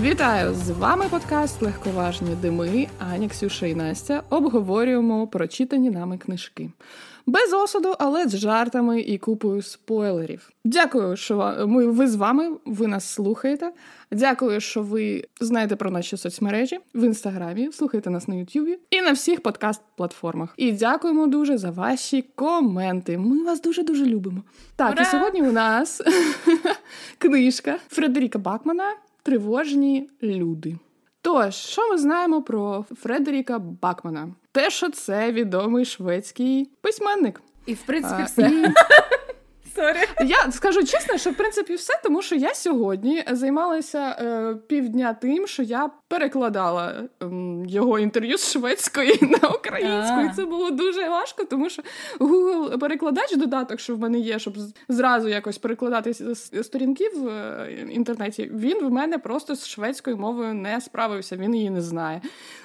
Вітаю! З вами подкаст Легковажні Дими. Аня, Ксюша і Настя обговорюємо прочитані нами книжки. Без осуду, але з жартами і купою спойлерів. Дякую, що ми ви з вами. Ви нас слухаєте. Дякую, що ви знаєте про наші соцмережі в інстаграмі, слухаєте нас на Ютубі і на всіх подкаст-платформах. І дякуємо дуже за ваші коменти. Ми вас дуже дуже любимо. Так, Ура! і сьогодні у нас книжка Фредеріка Бакмана Тривожні люди. Тож, що ми знаємо про Фредеріка Бакмана? Те, що це відомий шведський письменник. І в принципі, все. І... Sorry. Я скажу чесно, що в принципі все, тому що я сьогодні займалася е, півдня тим, що я перекладала е, його інтерв'ю з шведської на українську. І Це було дуже важко, тому що Google перекладач додаток, що в мене є, щоб зразу якось перекладати сторінки в е, інтернеті. Він в мене просто з шведською мовою не справився, він її не знає.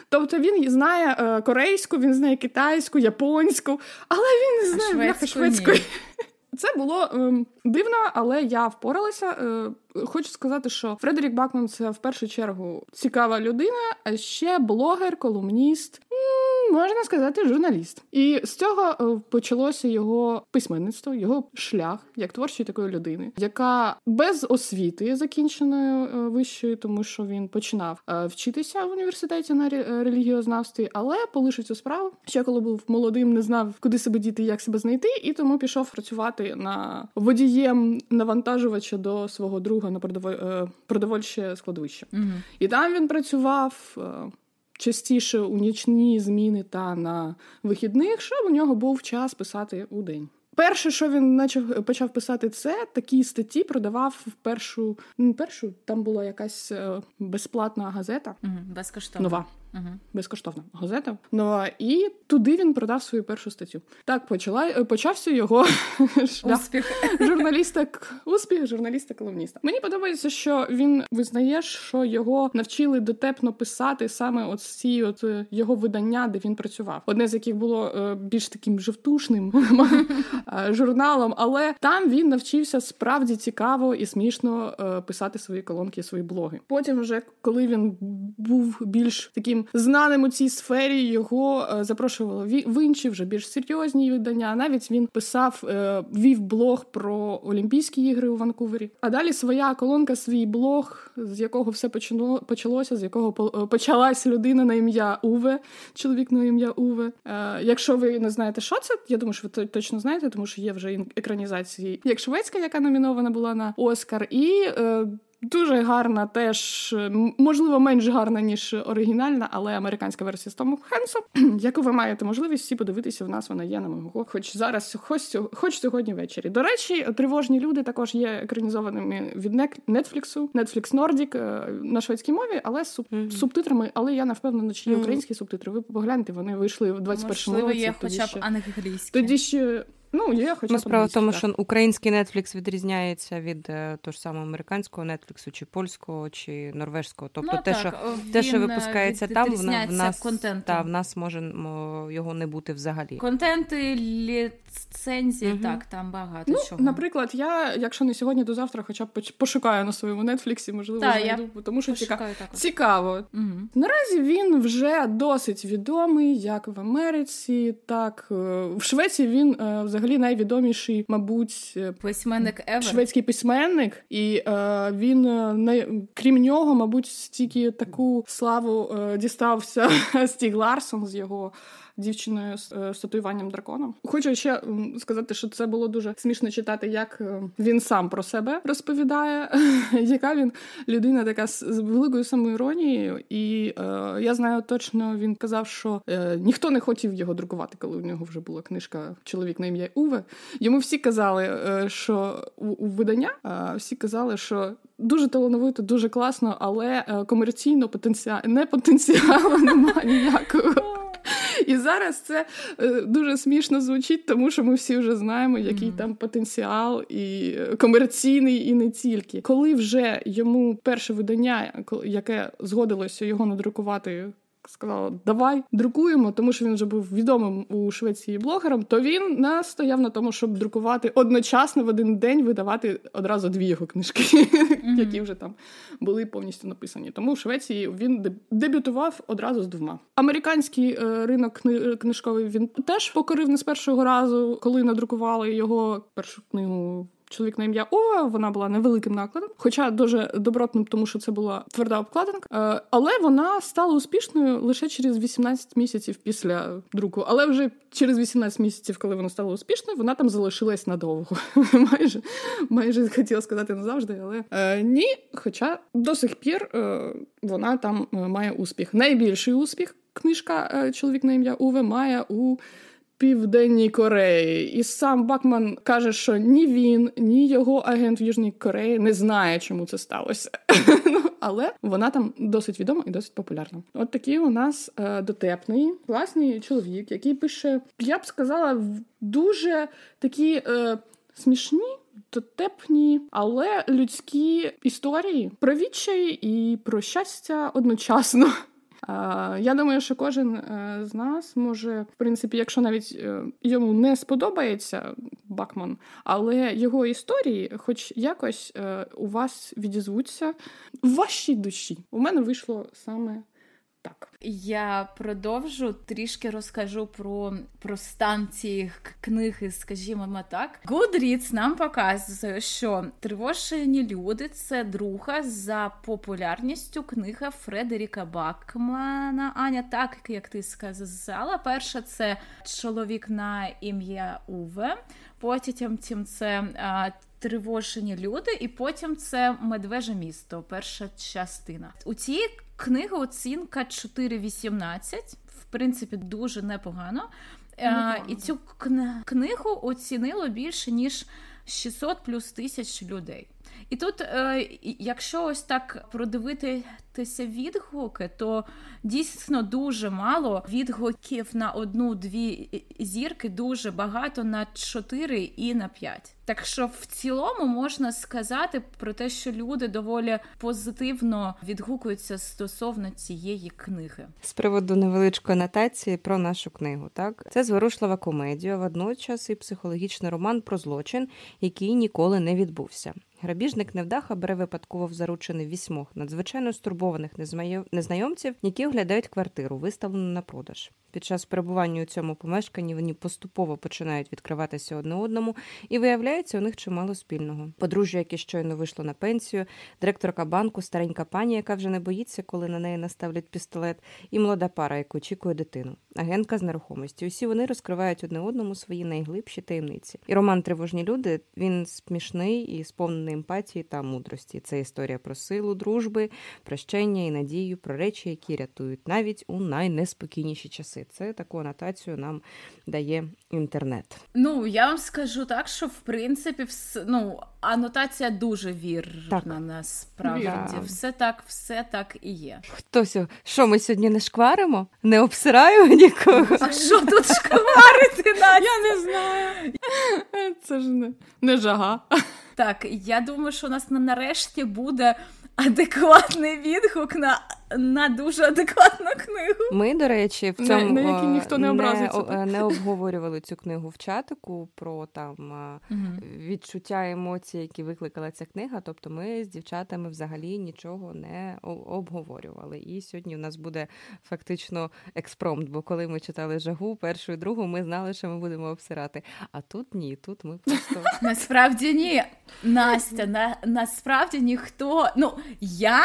Тобто він знає е, корейську, він знає китайську, японську, але він не знає шведської. Це було е, дивно, але я впоралася. Е, хочу сказати, що Фредерік Бакман це в першу чергу цікава людина, а ще блогер, колумніст можна сказати, журналіст. І з цього е, почалося його письменництво, його шлях як творчої такої людини, яка без освіти закінченої е, вищої, тому що він починав е, вчитися в університеті на релігіознавстві, але полишив цю справу. Ще коли був молодим, не знав, куди себе діти, як себе знайти, і тому пішов працювати на водієм навантажувача до свого друга на продовольче складовище. Угу. І там він працював частіше у нічні зміни та на вихідних, щоб у нього був час писати у день. Перше, що він почав почав писати, це такі статті продавав в першу першу. Там була якась е, безплатна газета, угу, безкоштовна. нова. Угу. Безкоштовна газета. Ну і туди він продав свою першу статтю. Так почала е, почався його успіх журналіста успіх журналіста колумніста. Мені подобається, що він визнає, що його навчили дотепно писати саме от ці от е, його видання, де він працював. Одне з яких було е, більш таким жовтушним журналом, але там він навчився справді цікаво і смішно писати свої колонки, свої блоги. Потім, вже коли він був більш таким знаним у цій сфері його е, запрошували в інші вже більш серйозні видання. Навіть він писав, е, вів блог про Олімпійські ігри у Ванкувері. А далі своя колонка, свій блог, з якого все почалося, з якого е, почалась людина на ім'я Уве, чоловік на ім'я Уве. Якщо ви не знаєте, що це, я думаю, що ви точно знаєте, тому що є вже екранізації, як шведська, яка номінована була на Оскар, і Дуже гарна, теж можливо менш гарна ніж оригінальна, але американська версія з Томом Хенсом, яку ви маєте можливість всі подивитися. В нас вона є на мого, хоч зараз, хоч хоч сьогодні ввечері. До речі, тривожні люди також є екранізованими від Netflix, Netflix Nordic е, на шведській мові, але з mm-hmm. субтитрами. Але я не впевнена, чи є українські субтитри. Ви погляньте, вони вийшли в 21-му році. Можливо, є хоча б англійські. Тоді ще Ну, є, хоча ну, справа в тому, що український Netflix відрізняється від е, того ж самого американського Netflix, чи польського, чи норвежського. Тобто ну, те, так, що те, що випускається там, в, в нас та, в нас може його не бути взагалі. Контенти, ліцензії, угу. так, там багато ну, чого. Наприклад, я, якщо не сьогодні, то завтра, хоча б пошукаю на своєму Нетфліксі, можливо, та, знайду, я тому що цікаво. цікаво. Угу. Наразі він вже досить відомий, як в Америці, так е, в Швеції він е, взагалі взагалі найвідоміший, мабуть, е, письменник ever. шведський письменник, і е, він не крім нього, мабуть, стільки таку славу е, дістався Стіг Ларсон з його дівчиною з, е, з татуюванням драконом. Хочу ще сказати, що це було дуже смішно читати, як е, він сам про себе розповідає, яка він людина така з великою самоіронією. І е, я знаю точно, він казав, що ніхто не хотів його друкувати, коли у нього вже була книжка Чоловік на ім'я Уве. Йому всі казали, що у, у видання всі казали, що. Дуже талановито, дуже класно, але комерційно потенціал не потенціалу немає ніякого. І зараз це е, дуже смішно звучить, тому що ми всі вже знаємо, який mm-hmm. там потенціал і комерційний, і не тільки. Коли вже йому перше видання, яке згодилося його надрукувати сказала, давай друкуємо, тому що він вже був відомим у Швеції блогером. То він настояв на тому, щоб друкувати одночасно в один день видавати одразу дві його книжки, mm-hmm. які вже там були повністю написані. Тому в Швеції він дебютував одразу з двома. Американський е, ринок книжковий він теж покорив не з першого разу, коли надрукували його першу книгу чоловік на ім'я О, вона була невеликим накладом, хоча дуже добротним, тому що це була тверда обкладинка. Е, але вона стала успішною лише через 18 місяців після друку. Але вже через 18 місяців, коли вона стала успішною, вона там залишилась надовго. майже майже хотіла сказати назавжди, але е, ні. Хоча до сих пір е, вона там має успіх. Найбільший успіх книжка Чоловік на ім'я Уве має у. Південній Кореї, і сам Бакман каже, що ні він, ні його агент в Южній Кореї не знає, чому це сталося. Ну, але вона там досить відома і досить популярна. От такий у нас е, дотепний, класний чоловік, який пише, я б сказала, дуже такі е, смішні. Дотепні, але людські історії про відчай і про щастя одночасно. Я думаю, що кожен е, з нас може, в принципі, якщо навіть е, йому не сподобається Бакман, але його історії, хоч якось е, у вас відізвуться в вашій душі. У мене вийшло саме так. Я продовжу трішки розкажу про про стан цих книги, скажімо так. Goodreads нам показує, що тривожені люди це друга за популярністю книга Фредеріка Бакмана. Аня, так як ти сказала, перша це чоловік на ім'я Уве. Потім це а, тривожені люди, і потім це медвеже місто. Перша частина. У цій книги оцінка 4,18. В принципі, дуже непогано. А, і цю книгу оцінило більше ніж 600 плюс тисяч людей. І тут, е, якщо ось так продивитися відгуки, то дійсно дуже мало відгуків на одну-дві зірки, дуже багато на чотири і на п'ять. Так що в цілому можна сказати про те, що люди доволі позитивно відгукуються стосовно цієї книги. З приводу невеличкої анотації про нашу книгу. Так, це зворушлива комедія, водночас і психологічний роман про злочин, який ніколи не відбувся. Грабіжник невдаха бере випадково в заручений вісьмох надзвичайно стурбованих незнайомців, які оглядають квартиру, виставлену на продаж. Під час перебування у цьому помешканні вони поступово починають відкриватися одне одному, і виявляється у них чимало спільного. Подружжя, яке щойно вийшло на пенсію, директорка банку, старенька пані, яка вже не боїться, коли на неї наставлять пістолет, і молода пара, яка очікує дитину, агентка з нерухомості. Усі вони розкривають одне одному свої найглибші таємниці. І роман Тривожні люди він смішний і сповнений емпатії та мудрості. Це історія про силу, дружби, прощення і надію, про речі, які рятують навіть у найнеспокійніші часи. Це таку анотацію нам дає інтернет. Ну я вам скажу так, що в принципі вс... ну, анотація дуже вірна так. насправді. Вірна. Все так, все так і є. Хтось, що ми сьогодні не шкваримо? Не обсираємо нікого. А що тут шкварити? Настя? Я не знаю. Це ж не, не жага. Так, я думаю, що у нас нарешті буде адекватний відгук на на дуже адекватну книгу. Ми, до речі, в цьому на, на якій ніхто не образиться. Не, не обговорювали цю книгу в чатику про там угу. відчуття емоцій, які викликала ця книга. Тобто ми з дівчатами взагалі нічого не обговорювали. І сьогодні у нас буде фактично експромт, бо коли ми читали жагу, першу і другу, ми знали, що ми будемо обсирати. А тут ні, тут ми просто насправді ні. Настя, на, насправді ніхто. Ну я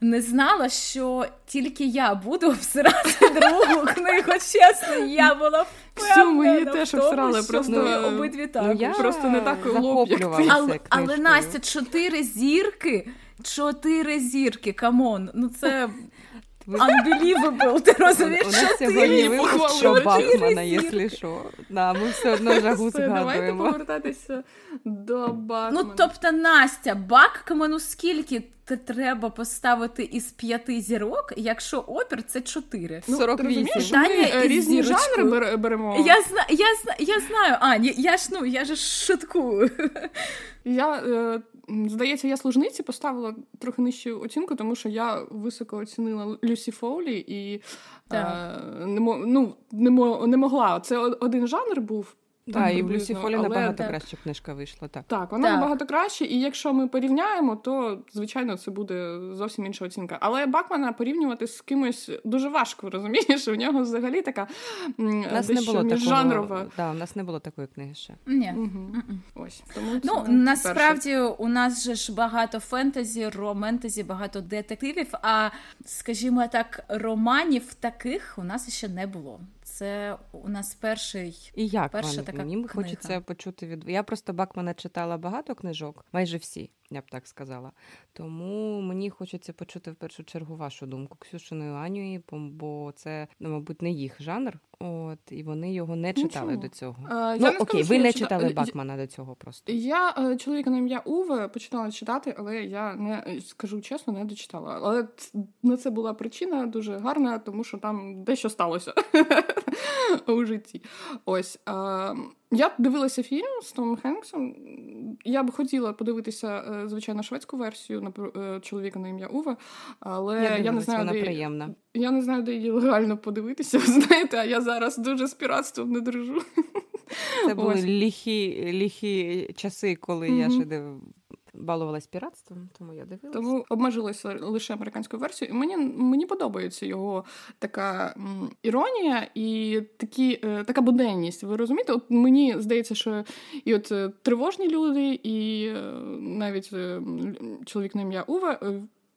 не знала, що тільки я буду обсирати другу книгу. Чесно, я була Всю ми її теж обсирали, просто обидві так. Ну, я просто не так лоб, як ти. Але, але Настя, чотири зірки, чотири зірки, come on, ну це. Unbelievable, ти розумієш, У нас сьогодні випуск що Бакмана, якщо що. Да, ми все одно жагу згадуємо. Давайте повертатися до Бакмана. Ну, тобто, Настя, Бакману скільки треба поставити із п'яти зірок, якщо опір це чотири. Ну, 48. Ми е, різні жанри беремо. Я зна, я, я знаю, Ані, я ж ну я ж шуткую. Я е, здається, я служниці поставила трохи нижчу оцінку, тому що я високо оцінила Люсі Фоулі і е, не ну, не могла. Це один жанр був. Так, і в Люсі Фолі але... набагато так. краще книжка вийшла. Так, Так, вона так. набагато краще, і якщо ми порівняємо, то звичайно це буде зовсім інша оцінка. Але Бакмана порівнювати з кимось дуже важко, розумієш? У нього взагалі така у нас дещо не було міжжанрова. Такого, да, у нас не було такої книги ще. Ні. Угу. Ось тому ну насправді перше. у нас же ж багато фентезі, роментезі, багато детективів. А скажімо так, романів таких у нас ще не було це у нас перший і як перша вам? така Мені книга. хочеться почути від я. Просто Бакмана читала багато книжок, майже всі я б так сказала. Тому мені хочеться почути в першу чергу вашу думку Ксюшиною Анюї, бо це, ну, мабуть, не їх жанр. От і вони його не читали Нічого. до цього. А, ну окей, скажу, ви не читали читав... Бакмана до цього просто. Я е, чоловіка на ім'я Уве починала читати, але я не скажу чесно, не дочитала. Але на це була причина дуже гарна, тому що там дещо сталося у житті. Ось. Я дивилася фільм з Томом Хенксом. Я б хотіла подивитися, е, звичайно, шведську версію на е, чоловіка на ім'я Ува, але я, я не знаю, вона де приємна. Я не знаю, де її легально подивитися. Знаєте, а я зараз дуже з піратством не дружу. Це були ліхі ліхі часи, коли mm-hmm. я ще балувалась піратством, тому я дивилася. Тому обмежилася лише американською версією. І мені мені подобається його така іронія і такі, е, така буденність. Ви розумієте? От мені здається, що і от е, тривожні люди, і е, навіть чоловік на ім'я Уве.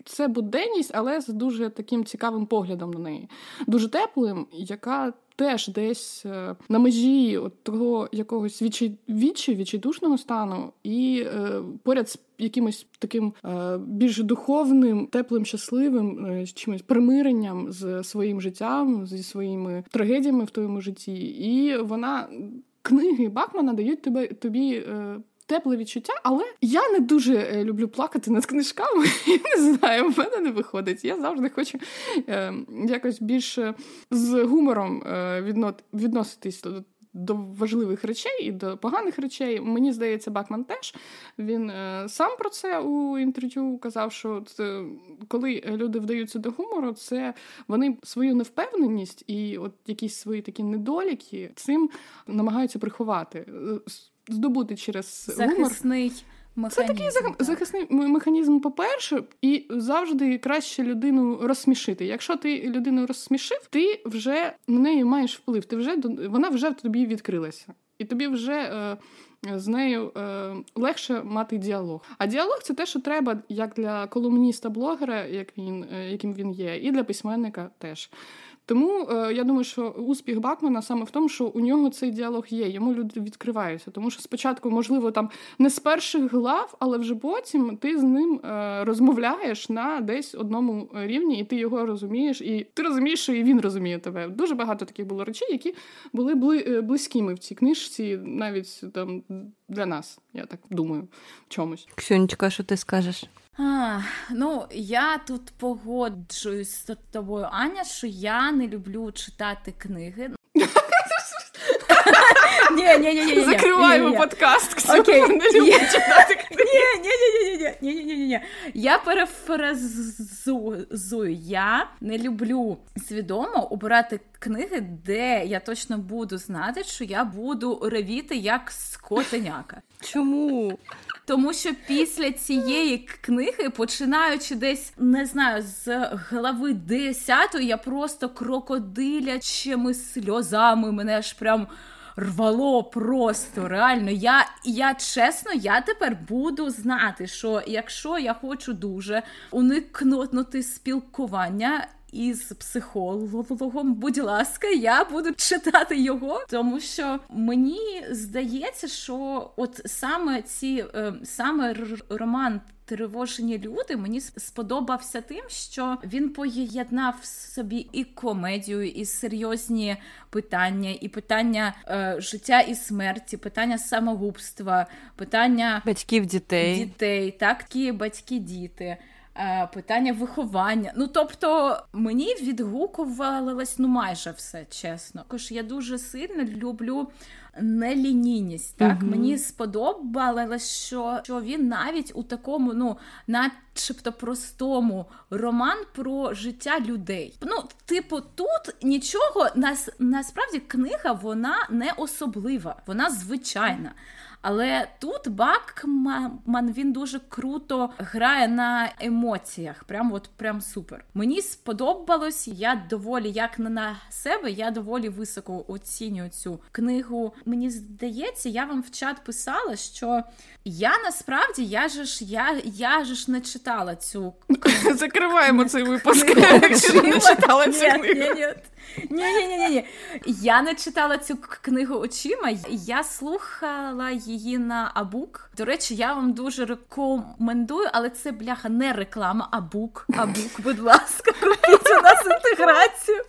Це буденність, але з дуже таким цікавим поглядом на неї, дуже теплим, яка теж десь е, на межі от того якогось відчай, відчай, відчайдушного стану, і е, поряд з якимось таким е, більш духовним, теплим, щасливим, е, чимось примиренням з своїм життям, зі своїми трагедіями в твоєму житті, і вона. Книги Бакмана дають тебе тобі е, тепле відчуття, але я не дуже е, люблю плакати над книжками. Я не знаю, в мене не виходить. Я завжди хочу е, якось більше з гумором е, відно, відноситись до. До важливих речей і до поганих речей. Мені здається, Бакман теж він е, сам про це у інтерв'ю казав, що це, коли люди вдаються до гумору, це вони свою невпевненість і от якісь свої такі недоліки цим намагаються приховати. Здобути через захисний гумор. Механізм, Це такий так. захисний механізм, по-перше, і завжди краще людину розсмішити. Якщо ти людину розсмішив, ти вже на неї маєш вплив. Ти вже вона вже в тобі відкрилася, і тобі вже е, з нею е, легше мати діалог. А діалог це те, що треба як для колумніста-блогера, як він, е, яким він є, і для письменника теж. Тому е, я думаю, що успіх Бакмана саме в тому, що у нього цей діалог є. Йому люди відкриваються. Тому що спочатку, можливо, там не з перших глав, але вже потім ти з ним е, розмовляєш на десь одному рівні, і ти його розумієш, і ти розумієш, що і він розуміє тебе. Дуже багато таких було речей, які були е, близькими в цій книжці, навіть там для нас. Я так думаю, в чомусь. Ксюнечка, що ти скажеш? А, Ну, я тут погоджуюсь з тобою, Аня, що я не люблю читати книги. Ні, ні, ні, ні. Закриваємо подкаст. Окей. Не люблю читати книги. Ні, ні, ні, ні, ні, ні. Я перефразую. Я не люблю свідомо обирати книги, де я точно буду знати, що я буду ревіти як скотеняка. Чому? Тому що після цієї книги, починаючи десь не знаю, з глави 10, я просто крокодилячими сльозами мене аж прям. Рвало просто реально. Я я чесно, я тепер буду знати, що якщо я хочу дуже уникнути спілкування із психологом, будь ласка, я буду читати його, тому що мені здається, що от саме ці е, саме роман. Тривожені люди мені сподобався тим, що він поєднав собі і комедію, і серйозні питання, і питання е, життя і смерті, питання самогубства, питання батьків дітей, дітей, так, батьки, діти. Е, питання виховання. Ну тобто мені відгукувалось ну майже все чесно. Також я дуже сильно люблю нелінійність. Так uh мені сподобалось, що що він навіть у такому, ну начебто простому роман про життя людей. Ну, типу, тут нічого нас насправді книга вона не особлива, вона звичайна. Але тут Бакман він дуже круто грає на емоціях. Прям от прям супер. Мені сподобалось. Я доволі як на себе, я доволі високо оцінюю цю книгу. Мені здається, я вам в чат писала, що я насправді я ж я, я ж не читала цю книгу. Закриваємо цей випуск. Якщо не читала цю книгу. Ні-ні-ні. Я не читала цю книгу очима, я слухала її на Абук. До речі, я вам дуже рекомендую, але це бляха не реклама, Абук. Абук, будь ласка, купіть у нас інтеграцію.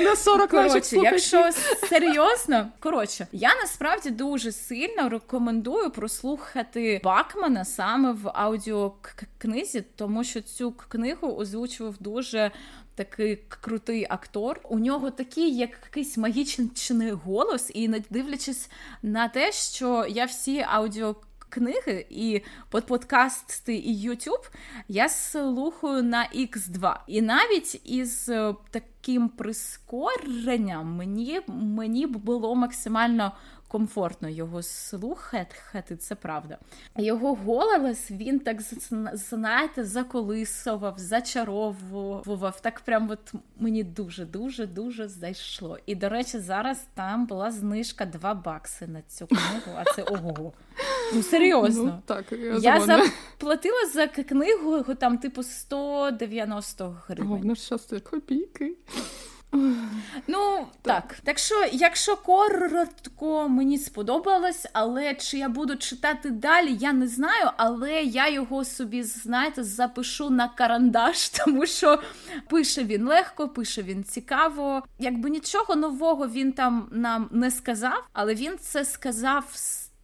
На 40 Коротше, якщо серйозно, коротше, я насправді дуже сильно рекомендую прослухати Бакмана саме в аудіокнизі, тому що цю книгу озвучував дуже такий крутий актор. У нього такий якийсь магічний голос, і не дивлячись на те, що я всі аудіо. Книги і подкасти і YouTube я слухаю на X2. І навіть із е, таким прискоренням мені мені було максимально комфортно його слухати, це правда. Його голос він так знаєте, заколисував, зачаровував. Так прям от мені дуже-дуже дуже зайшло. І, до речі, зараз там була знижка 2 бакси на цю книгу, а це ого. Ну, серйозно. Ну, так, Я, я заплатила за книгу там, типу, 190 гривень. Головне, що це копійки. Ну так. так що, якщо коротко мені сподобалось, але чи я буду читати далі, я не знаю. Але я його собі, знаєте, запишу на карандаш, тому що пише він легко, пише він цікаво. Якби нічого нового він там нам не сказав, але він це сказав.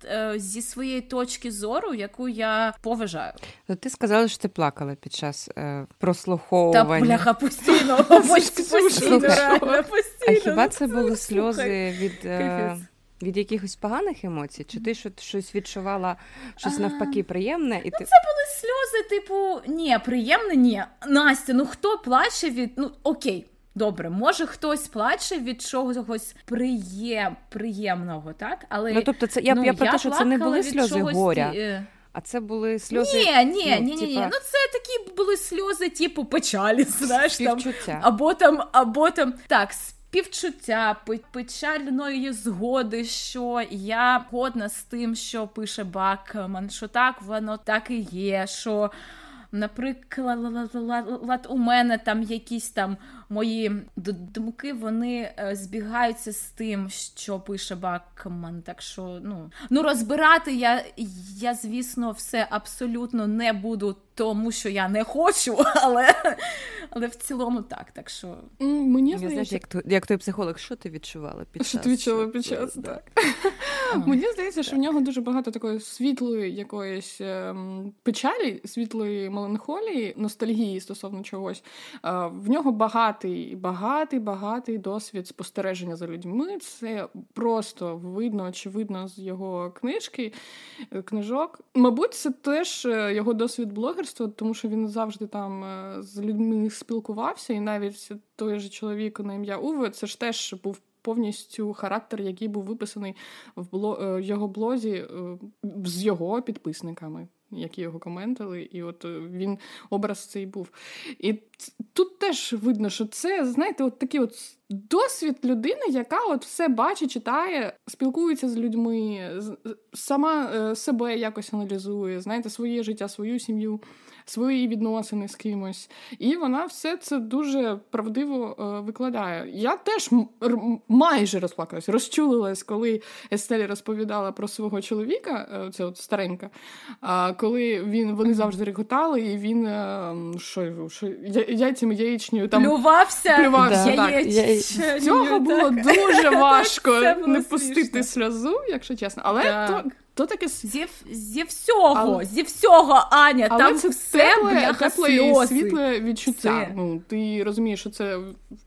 Е, зі своєї точки зору, яку я поважаю. Ну, Ти сказала, що ти плакала під час е, прослуховування. Та бляха постійно, постійно, реально, постійно. А хіба це були сльози від е, від якихось поганих емоцій? Чи ти щось відчувала щось навпаки приємне? І ну, ти... Це були сльози, типу, ні, приємне, ні. Настя, ну хто плаче від. Ну окей. Добре, може хтось плаче від чогось приєм... приємного, так? Але ну тобто, це я ну, я про те, що це не були сльози чогось... горя. Е, а це були сльози. Ні, ні, ну, ні, ні, ні. Ну це такі були сльози, типу печалі, знаєш там. Або там, або там так. Співчуття печальної згоди, що я годна з тим, що пише Бакман, що так воно так і є. що Наприклад, у мене там якісь там мої думки вони е, збігаються з тим, що пише Бакман. Так що ну ну розбирати я, я, звісно, все абсолютно не буду, тому що я не хочу, але але в цілому так. Так що мені здається... знаєш, як той, як той психолог, що ти відчувала під час? Що ти відчувала під час, так. Мені здається, що в нього дуже багато такої світлої якоїсь ем, печалі, світлої меланхолії, ностальгії стосовно чогось. В нього багатий, багатий, багатий досвід спостереження за людьми. Це просто видно, очевидно, з його книжки, е, книжок. Мабуть, це теж е, його досвід блогерства, тому що він завжди там е, з людьми спілкувався, і навіть той же чоловік на ім'я Уве, це ж теж був повністю характер, який був виписаний в його блозі з його підписниками які його коментили, і от е, він образ цей був. І тут теж видно, що це, знаєте, от такі от досвід людини, яка от все бачить, читає, спілкується з людьми, сама е, себе якось аналізує, знаєте, своє життя, свою сім'ю свої відносини з кимось. І вона все це дуже правдиво е, викладає. Я теж майже розплакалась, розчулилась, коли Естелі розповідала про свого чоловіка, це от старенька, коли він вони завжди реготали, і він е, що, що яйцями яєчню там плювався. плювався да. так. Цього було дуже важко не пустити сльозу, якщо чесно. Але то то таке зі, зі всього, але... зі всього, Аня, але там це все тепле, тепле і світле відчуття. Це... Ну, Ти розумієш, що це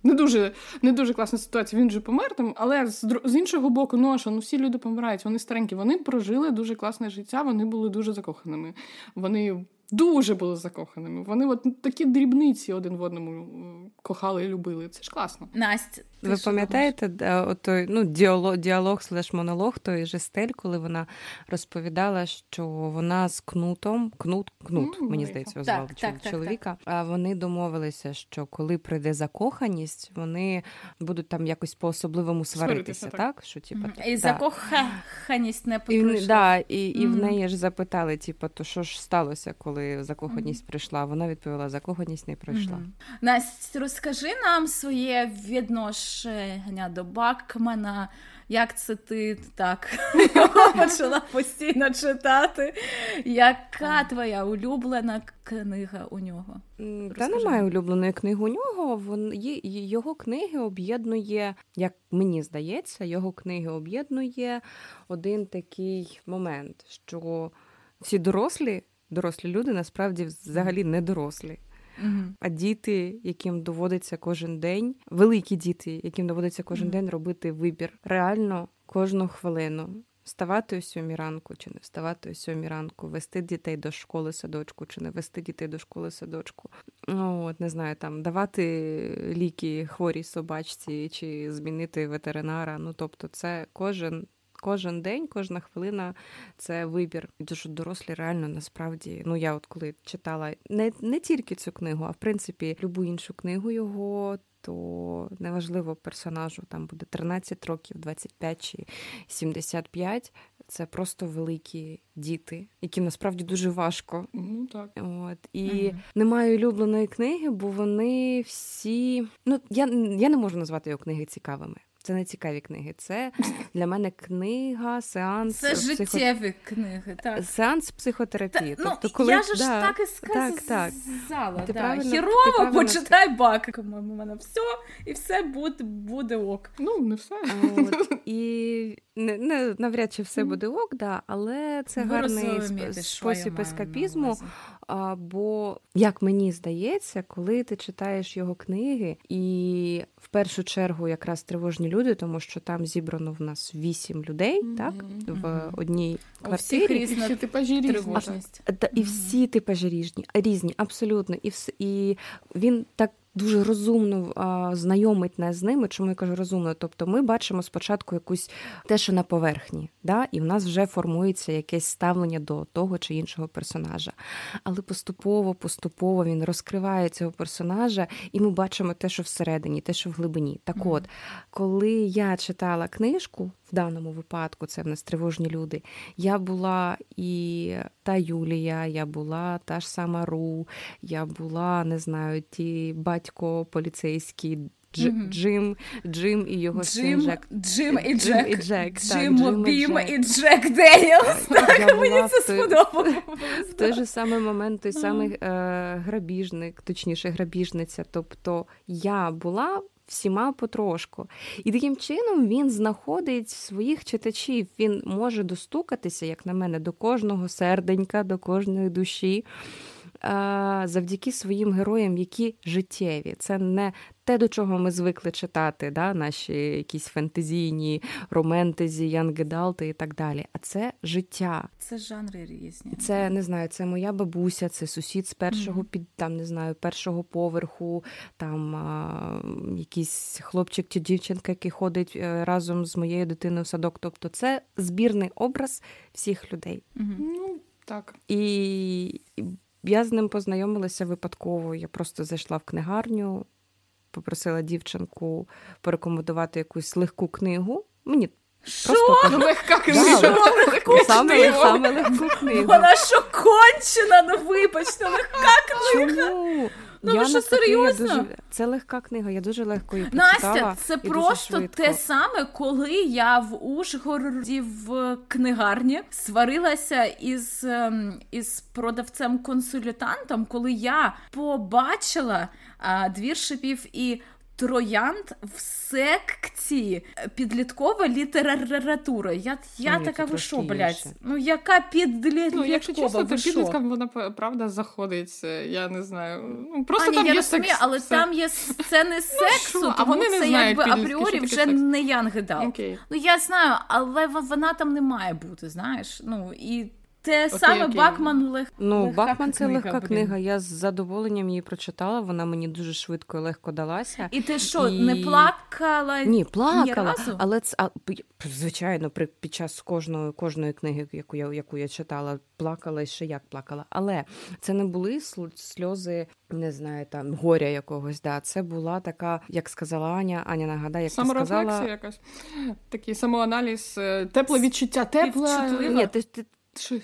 не дуже не дуже класна ситуація. Він же помер там, але з, з іншого боку, ну що ну всі люди помирають, вони старенькі, вони прожили дуже класне життя, вони були дуже закоханими. Вони дуже були закоханими. Вони от такі дрібниці один в одному кохали і любили. Це ж класно. Настя, ви пам'ятаєте отой, ну, діалог, діалог слеш монолог тої Жестель, коли вона розповідала, що вона з кнутом, кнут, кнут, mm, мені здається, звали так, чоловіка. Так, так, а вони домовилися, що коли прийде закоханість, вони будуть там якось по-особливому сваритися, так? Що, типу, mm. І закоханість не. І, да, і, mm. і в неї ж запитали, типу, то що ж сталося, коли закоханість прийшла? Вона відповіла, закоханість не прийшла. Настя, розкажи нам своє відношення до Бакмана. Як це ти так почала постійно читати? Яка твоя улюблена книга у нього? Та немає улюбленої книги у нього. Вон, Його книги об'єднує, як мені здається, його книги об'єднує один такий момент, що всі дорослі, дорослі люди насправді взагалі не дорослі. Mm-hmm. А діти, яким доводиться кожен день, великі діти, яким доводиться кожен mm-hmm. день робити вибір, реально кожну хвилину. Вставати о сьомій ранку чи не вставати о сьомій ранку, вести дітей до школи садочку, чи не вести дітей до школи садочку. Ну, от, не знаю, там давати ліки хворій собачці чи змінити ветеринара. Ну тобто, це кожен кожен день, кожна хвилина це вибір. І дуже дорослі реально насправді. Ну я от коли читала не не тільки цю книгу, а в принципі любу іншу книгу його. То неважливо персонажу там буде 13 років, 25 чи 75. Це просто великі діти, яким насправді дуже важко. Ну так от і mm немає улюбленої книги, бо вони всі. Ну я я не можу назвати його книги цікавими. Це не цікаві книги. Це для мене книга, сеанс. Це психо... життєві книги. так. Сеанс психотерапії. Та, ну, тобто, коли... Я ж да, так і сказала. Так, так. Ти да. правильно, Хірово, ти правильно... почитай бак. У мене все, і все буде буде ок. Ну, не все. От, І не, не, навряд чи все буде ок, да, але це Ви гарний спосіб ескапізму. А, Бо, як мені здається, коли ти читаєш його книги, і в першу чергу якраз тривожні люди, тому що там зібрано в нас вісім людей, mm-hmm. так в одній квартирі. Всі типажі тривожність. А, і всі типажі різні, різні, абсолютно. І вс, і він так дуже розумно а, знайомить нас з ними. Чому я кажу розумно? Тобто ми бачимо спочатку якусь те, що на поверхні, да? і в нас вже формується якесь ставлення до того чи іншого персонажа. Але поступово, поступово він розкриває цього персонажа, і ми бачимо те, що всередині, те, що в глибині. Так от, коли я читала книжку в даному випадку це в нас тривожні люди. Я була і та Юлія, я була та ж сама Ру, я була, не знаю, ті батько поліцейський. Дж, mm-hmm. Джим, Джим і його Джим, син Джек. Джим і Джек. і Джек. Джим, так, Джим Бім і Джек Деніелс. Так, мені це сподобалося. В той же самий момент той самий е, грабіжник, точніше, грабіжниця. Тобто я була всіма потрошку. І таким чином він знаходить своїх читачів. Він може достукатися, як на мене, до кожного серденька, до кожної душі. Завдяки своїм героям, які життєві. Це не те, до чого ми звикли читати, да, наші якісь фентезійні романтезі, янгедалти і так далі. А це життя. Це жанри різні. Це не знаю, це моя бабуся, це сусід з першого mm-hmm. під там не знаю, першого поверху, там а, якийсь хлопчик чи дівчинка, який ходить е, разом з моєю дитиною в садок. Тобто, це збірний образ всіх людей. Mm-hmm. Ну так і. Я з ним познайомилася випадково. Я просто зайшла в книгарню, попросила дівчинку порекомендувати якусь легку книгу. Мені що? Просто легка книга. Да, легку саме, книгу? саме легку книгу. Вона що кончена, ну вибачте, легка книга. Чому? Ну, я що серйозно? Дуже... Це легка книга, я дуже легко її прочитала. Настя, це просто те саме, коли я в Ужгороді в книгарні сварилася із ем, із продавцем-консультантом, коли я побачила а, двір шипів і троянд в секції підліткова література. Я я Ні, така ви що, блядь? Ну яка підліткова? Ну, якщо чесно, то підліткам вона правда заходить. Я не знаю. Ну, просто Ані, там я є розумію, секс. але все. там є сцени ну, сексу, тому а вони це якби апріорі вже не янгедал. Okay. Ну я знаю, але вона там не має бути, знаєш. Ну і те окей, саме окей. Бакман лег... Ну, легка Бакман це легка блін. книга. Я з задоволенням її прочитала. Вона мені дуже швидко і легко далася. І ти що, і... не плакала? Ні, плакала, ні разу? але це а, звичайно, при під час кожної кожної книги, яку я яку я читала, плакала і ще як плакала. Але це не були сльози, не знаю, там горя якогось. Да, це була така, як сказала Аня. Аня нагадай, як ти сказала... якась такий самоаналіз, е, тепле відчуття, тепле. Ні, ти, ти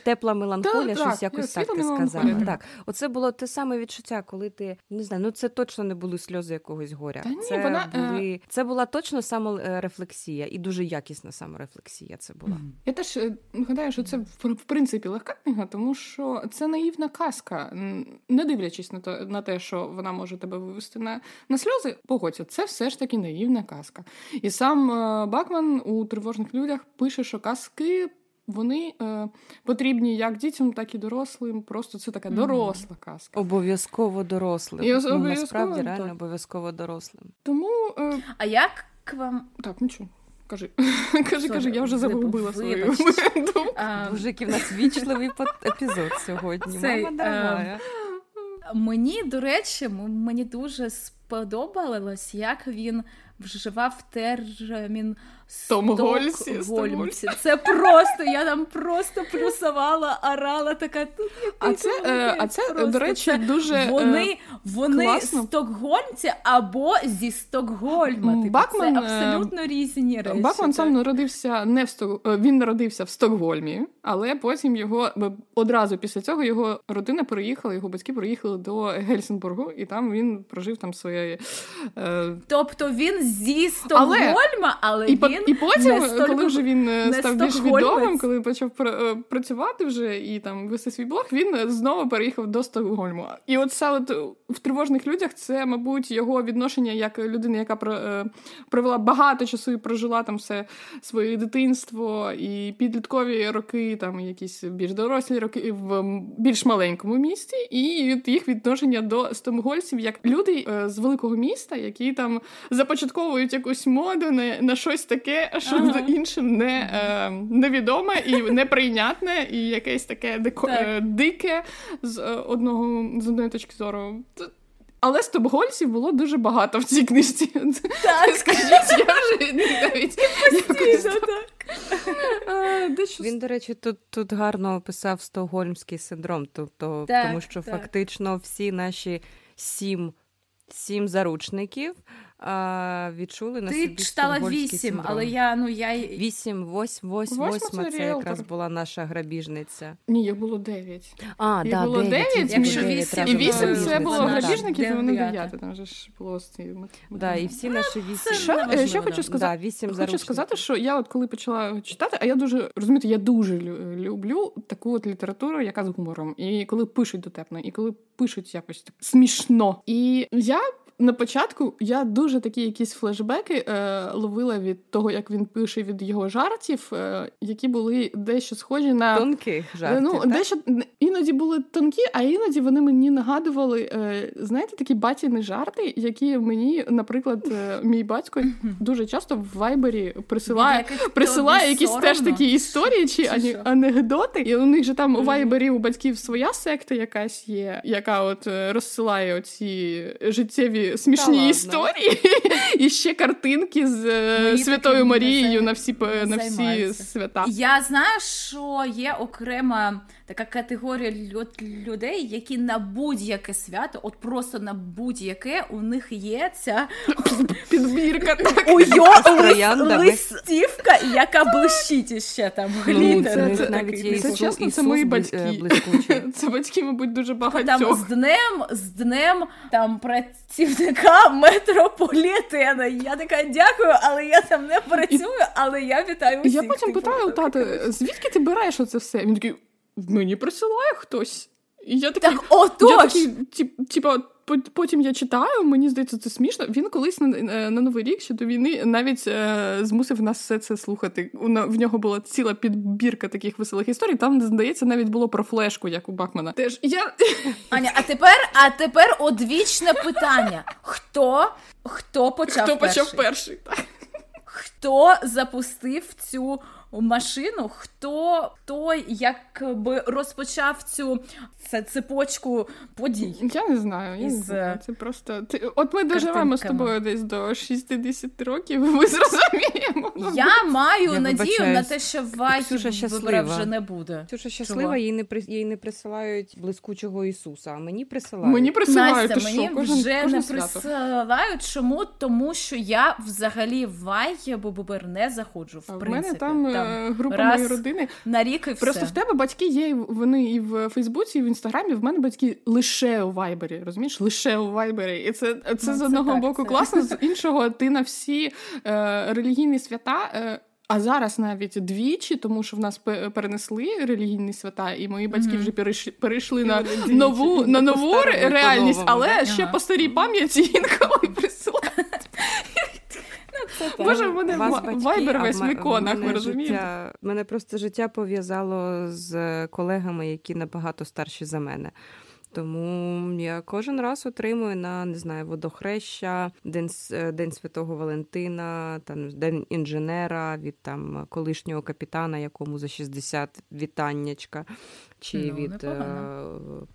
Тепла меланхолія, так, щось якось так ти сказала. Так, оце було те саме відчуття, коли ти не знаю, ну це точно не були сльози якогось горя. Та ні, це вона е, були це була точно саморефлексія, і дуже якісна саморефлексія. Це була. Я теж е, гадаю, що це в принципі легка книга, тому що це наївна казка, не дивлячись на то на те, що вона може тебе вивести на на сльози. Погодься, це все ж таки наївна казка. І сам е, Бакман у тривожних людях пише, що казки вони е, потрібні як дітям, так і дорослим. Просто це така доросла казка. Обов'язково дорослим. І, ну, Насправді реально так. обов'язково дорослим. Тому е... а як к вам так, нічого. Кажи, кажи, кажи, я вже загубила свою думку. Який в нас вічливий епізод сьогодні. Цей, Мама дорогая. Мені, до речі, мені дуже сподобалось, як він вживав термін Стокгольмці. Це просто, я там просто плюсувала, орала така. А це, е, а це, просто. до речі, дуже е, вони вони стокгольмці або зі Стокгольма. Типу, Бакман, це е, абсолютно різні речі. Бакман сам народився не в Сток... Він народився в Стокгольмі, але потім його одразу після цього його родина переїхала, його батьки приїхали до Гельсінбургу, і там він прожив там своє. Е... Тобто він зі Стокгольма, але, але він і потім, не коли вже він е, став більш відомим, коли почав е, працювати вже і там вести свій блог, він знову переїхав до Стокгольму. І от це от в тривожних людях це, мабуть, його відношення як людини, яка е, провела багато часу і прожила там все своє дитинство і підліткові роки, там якісь більш дорослі роки в більш маленькому місті, і їх відношення до стокгольців як люди з великого міста, які там започатковують якусь моду на, на щось таке що ага. іншим не, е, невідоме і неприйнятне, і якесь таке дико, е, дике з е, одного з одної точки зору. Але стопгольців було дуже багато в цій книжці. Так. Скажіть, я вже навіть так. Він, до речі, тут тут гарно описав стокгольмський синдром, тобто, так, тому що так. фактично всі наші сім, сім заручників а, відчули на Ти собі читала вісім, але я ну я вісім, восьм, восьм, восьма. Це якраз була наша грабіжниця. Ні, їх було дев'ять. А, їх да, було дев'ять. Якщо вісім, і вісім це було грабіжників, і вони дев'яти. Там же ж було Да, і всі наші вісім. Що ще хочу сказати? Да, вісім хочу сказати, що я от коли почала читати, а я дуже розумієте, я дуже люблю таку от літературу, яка з гумором, і коли пишуть дотепно, і коли пишуть якось смішно. І я на початку я дуже такі якісь флешбеки е, ловила від того, як він пише від його жартів, е, які були дещо схожі на тонкі е, Ну, так? дещо іноді були тонкі, а іноді вони мені нагадували, е, знаєте, такі батіни жарти, які мені, наприклад, е, мій батько дуже часто в вайбері присилає присилає якісь соромно. теж такі історії чи, чи ані, анекдоти. І у них же там у вайбері у батьків своя секта якась є, яка от е, розсилає оці життєві смішні Та історії. І ще картинки з е, Мої Святою Марією на всі на всі свята. Я знаю, що є окрема така категорія людей, які на будь-яке свято, от просто на будь-яке у них є ця підбірка. листівка, яка блищить ще там ну, глітер. Це це чесно, це мої батьки. Це батьки, мабуть, дуже багатьох. Там з днем, з днем там працівника метрополітена. Я така дякую, але я там не працюю, але я вітаю усіх. Я потім питаю тата, звідки ти береш оце все? Він такий. Мені присилає хтось. І я такий, так, отож! Я такий, типа, потім я читаю, мені здається, це смішно. Він колись на, на новий рік ще до війни навіть е, змусив нас все це слухати. В нього була ціла підбірка таких веселих історій. Там здається, навіть було про флешку, як у Бакмана. Теж я Аня, а тепер, а тепер одвічне питання: хто хто почав хто перший? почав перший? Так. Хто запустив цю машину, хто той якби розпочав цю це цепочку подій. Я не знаю. Я не знаю. Це просто ти от ми доживемо з тобою десь до 60 років. Ми зрозуміємо. Я маю я надію на те, що Вай вже не буде. Ксюша щаслива, їй не при їй не присилають блискучого Ісуса. А мені присилають. Мені присилають Настя, мені кожен, вже кожен не присилають. Чому? Тому що я взагалі в Вайбер не заходжу. В, в принципі. мене там, там е, група моєї родини. На рік і все. Просто в тебе батьки є вони і в Фейсбуці, і в інстаграмі. В мене батьки лише у Вайбері. Розумієш, лише у Вайбері. І це це ну, з одного так, боку це. класно, з іншого ти на всі е, релігійні свята. Е, а зараз навіть двічі, тому що в нас перенесли релігійні свята, і мої батьки mm-hmm. вже перейшли, перейшли на нову на нову реальність, але ще по старій пам'яті інколи Боже, в мене вайбер весь в іконах, ви розумієте? Мене просто життя пов'язало з колегами, які набагато старші за мене. Тому я кожен раз отримую на не знаю водохреща, День е, День Святого Валентина, там День інженера від там колишнього капітана, якому за 60 вітаннячка, чи ну, від е-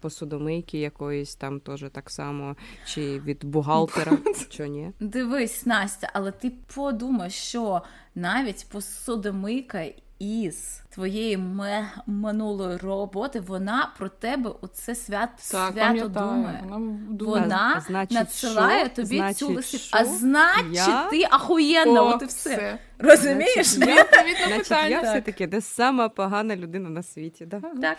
посудомийки якоїсь там теж так само, чи від бухгалтера. що ні? Дивись, Настя, але ти подумай, що навіть посудомийка із твоєї минулої роботи, вона про тебе у це свят, так, свято думає. Вона, вона значить, надсилає що? тобі значить, цю листі. А значить, я? ти ахуєнна, от і все. все. Розумієш? Значить, я, значить, я все-таки не сама погана людина на світі. Да? Так.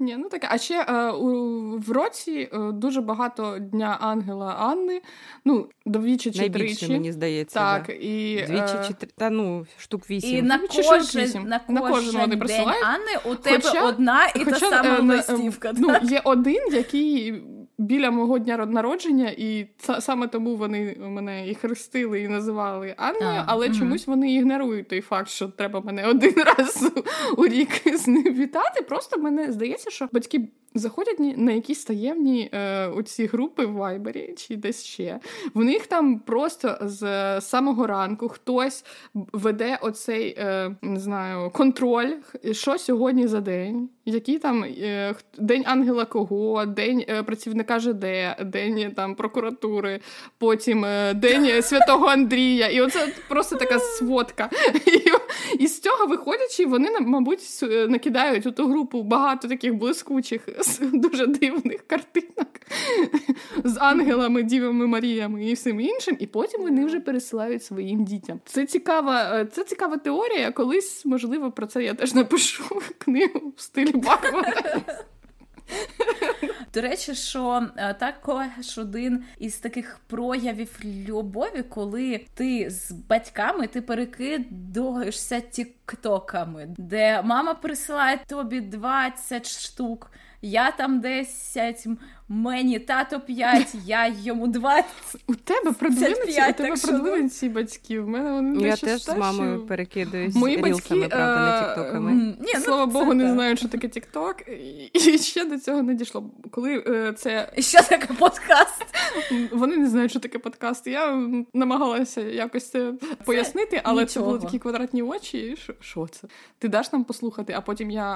Ні, ну таке. А ще е, у, в році е, дуже багато Дня Ангела Анни. Ну, двічі чи Найбільше, тричі. мені здається. Так, да. і... Двічі чи три, та ну, штук вісім. І на кожен, на кожен, на кожен вони День Анни у тебе хоча, одна і хоча, та сама е, листівка. Ну, Є один, який біля мого дня народження, і саме тому вони мене і хрестили, і називали Анною, але угу. чомусь вони ігнорують той факт, що треба мене один раз у рік з ним вітати. Просто мене здається, що батьки заходять на якісь таємні е, оці групи в Вайбері чи десь ще. В них там просто з самого ранку хтось веде оцей е, не знаю, контроль, що сьогодні за день, який там е, день ангела кого, день е, працівника ЖД, день там прокуратури, потім е, день святого Андрія. І оце просто така сводка. І, і з цього виходячи, вони мабуть накидають у ту групу багато таких блискучих дуже дивних картинок з ангелами, дівами Маріями і всім іншим, і потім вони вже пересилають своїм дітям. Це цікава, е, це цікава теорія. Колись, можливо, про це я теж напишу книгу в стилі Бакмана. До речі, що е, також один із таких проявів любові, коли ти з батьками ти перекидуєшся тіктоками, де мама присилає тобі 20 штук я там 10, мені тато 5, я йому 20. У тебе продвинуті, у тебе продвинуті батьки. В мене вони Я теж з мамою перекидуюсь Мої рілсами, батьки, правда, не е, тіктоками. Ні, ну, Слава Богу, не знають, що таке тікток. І ще до цього не дійшло. Коли е, це... І що таке подкаст? Вони не знають, що таке подкаст. Я намагалася якось це пояснити, але Нічого. це були такі квадратні очі. Що це? Ти даш нам послухати, а потім я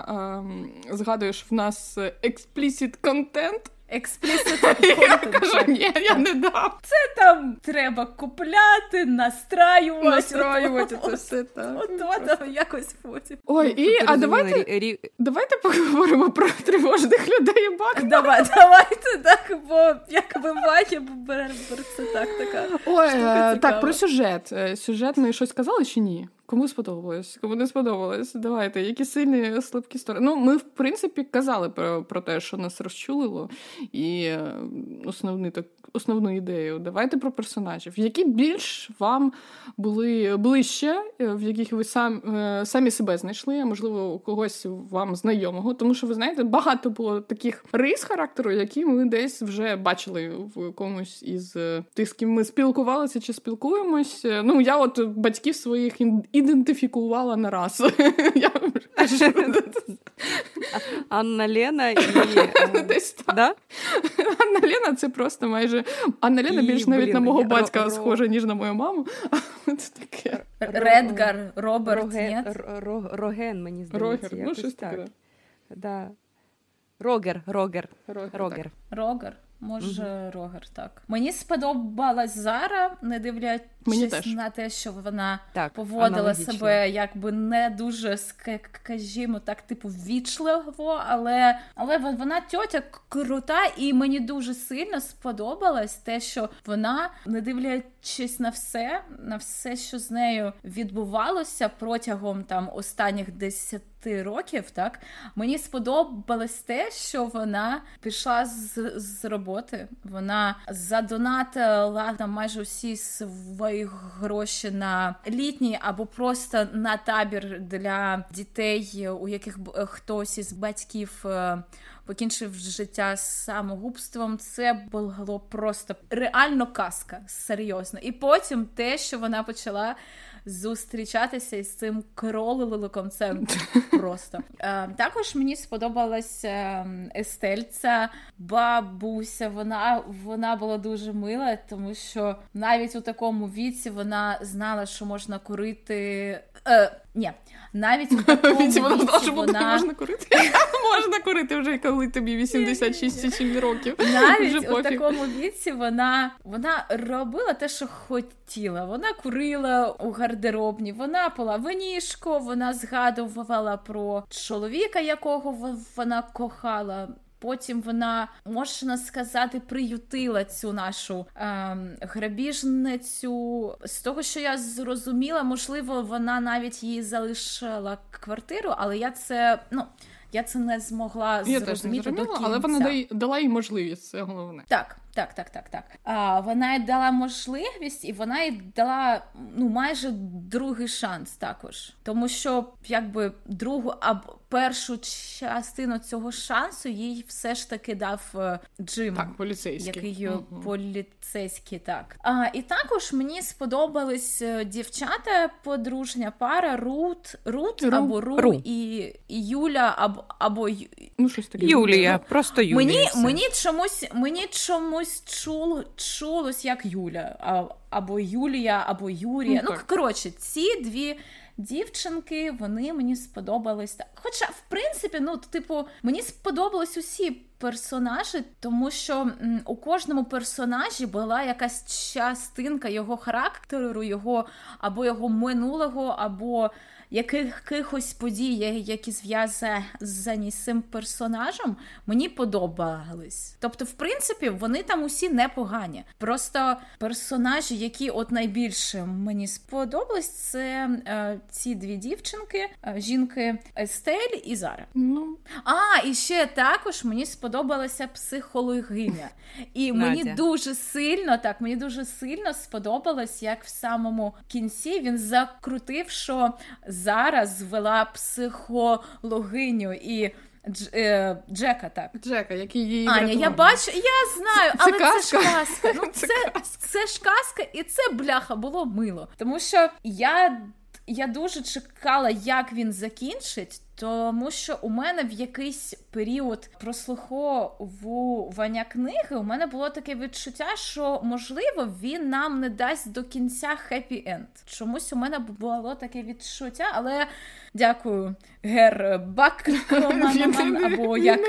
е, згадую, що в нас explicit контент. Explicit Я кажу, ні, я не дам. Це там треба купляти, настраювати. Настраювати це все так. От там якось потім. Ой, і, а давайте давайте поговоримо про тривожних людей і бак. Давай, давайте так, бо як буває, бо це так така. Ой, так, про сюжет. Сюжет ми щось казали чи ні? Кому сподобалось, кому не сподобалось. Давайте, які сильні слабкі сторони. Ну, ми, в принципі, казали про про те, що нас розчулило, і е, основний, так, основну ідею. Давайте про персонажів, які більш вам були ближче, е, в яких ви сам, е, самі себе знайшли, а можливо, у когось вам знайомого. Тому що ви знаєте, багато було таких рис характеру, які ми десь вже бачили в комусь із тих, з ким ми спілкувалися чи спілкуємось. Ну, я от батьків своїх ідентифікувала на раз. Я Анна Лена і Десь так. Да? Анна Лена це просто майже. Анна Лена більш навіть на мого батька схожа, ніж на мою маму. Це таке. Редгар, Роберт, Роген, мені здається. Рогер, ну щось таке. Да. Рогер, Рогер. Рогер. Рогер. Може, mm Рогер, так. Мені сподобалась Зара, не дивлячись Мені теж. на те, що вона так, поводила аналогічно. себе якби не дуже, скажімо так, типу, ввічливо, але але вона тьотя крута, і мені дуже сильно сподобалось те, що вона, не дивлячись на все, на все, що з нею відбувалося протягом там останніх десяти років, так мені сподобалось те, що вона пішла з з роботи. Вона задонатила там майже усі свої гроші на літній або просто на табір для дітей, у яких хтось із батьків. Е, покінчив життя самогубством, це було просто реально казка, серйозно. І потім те, що вона почала зустрічатися із цим кролиликом. Це просто. Е, також мені сподобалася Естельця бабуся. Вона вона була дуже мила, тому що навіть у такому віці вона знала, що можна курити. Е, Ні, навіть у такому віці вона знала, що вона... можна курити. Можна курити вже коли тобі 86 7 років. Навіть у такому віці вона вона робила те, що хотіла. Вона курила у гардеробні, вона пила винішко, вона згадувала про чоловіка, якого вона кохала. Потім вона, можна сказати, приютила цю нашу е, грабіжницю. З того, що я зрозуміла, можливо, вона навіть їй залишила квартиру, але я це ну. Я це не змогла я зрозуміти теж не до кінця. але вона дала їй можливість. Це головне. Так, так, так, так, так. А, Вона й дала можливість, і вона й дала ну майже другий шанс також, тому що якби другу або першу частину цього шансу їй все ж таки дав е, Джим, так, поліцейський. який угу. поліцейський так. А, І також мені сподобались е, дівчата, подружня пара Рут, Рут, Ру. або Ру, Ру. І, і Юля, або або ну, щось таке. Юлія, просто Юлія. Мені мені чомусь мені чомусь чул, чулось як Юля, або Юлія, або Юрія. Ну, ну коротше, ці дві дівчинки, вони мені сподобались. Хоча, в принципі, ну, типу, мені сподобались усі персонажі, тому що у кожному персонажі була якась частинка його характеру, його або його минулого, або якихось подій, які зв'язані з цим персонажем, мені подобались. Тобто, в принципі, вони там усі непогані. Просто персонажі, які от найбільше мені сподобались, це е, ці дві дівчинки, е, жінки Естель і Зара. Ну. А, і ще також мені сподобалася психологиня. І мені дуже сильно так, мені дуже сильно сподобалось, як в самому кінці він закрутив, що зараз звела психологиню і. Дж, е, Джека, так. Джека, який її Аня, я бачу, я знаю, але це, це ж казка. Ну, це, це, це ж казка, і це бляха було мило. Тому що я я дуже чекала, як він закінчить, тому що у мене в якийсь період прослуховування книги у мене було таке відчуття, що можливо він нам не дасть до кінця хеппі енд. Чомусь у мене було таке відчуття, але дякую, гер Бакман, або як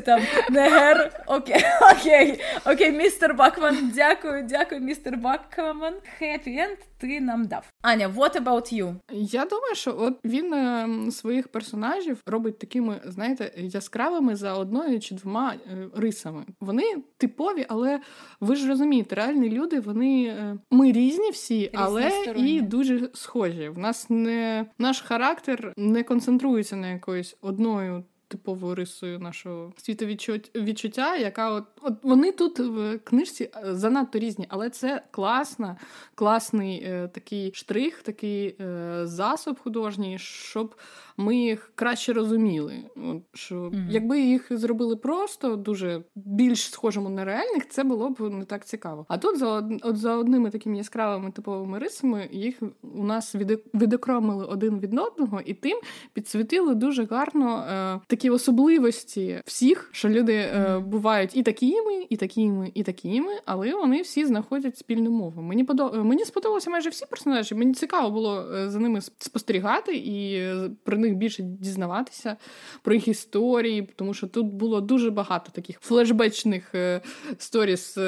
там не гер. Окей, окей, окей, містер Бакман. Дякую, дякую, містер Бакман. Хеппі енд ти нам дав. Аня, what about you? Я думаю, що от він е, своїх персонажів персонажів робить такими, знаєте, яскравими за одною чи двома е, рисами. Вони типові, але ви ж розумієте, реальні люди, вони е, ми різні всі, але і дуже схожі. В нас не наш характер не концентрується на якоюсь одною типовою рисою нашого світовідчуття, яка от от вони тут в книжці е, занадто різні, але це класна, класний е, такий штрих, такий е, засоб художній, щоб ми їх краще розуміли. От, що mm-hmm. Якби їх зробили просто дуже більш схожими на реальних, це було б не так цікаво. А тут за от за одними такими яскравими типовими рисами їх у нас відокремили один від одного, і тим підсвітили дуже гарно е, такі особливості всіх, що люди е, бувають і такими, і такими, і такими, але вони всі знаходять спільну мову. Мені подо... мені сподобалося майже всі персонажі. Мені цікаво було е, за ними спостерігати і е, про них більше дізнаватися, про їх історії, тому що тут було дуже багато таких флешбечних е, сторіс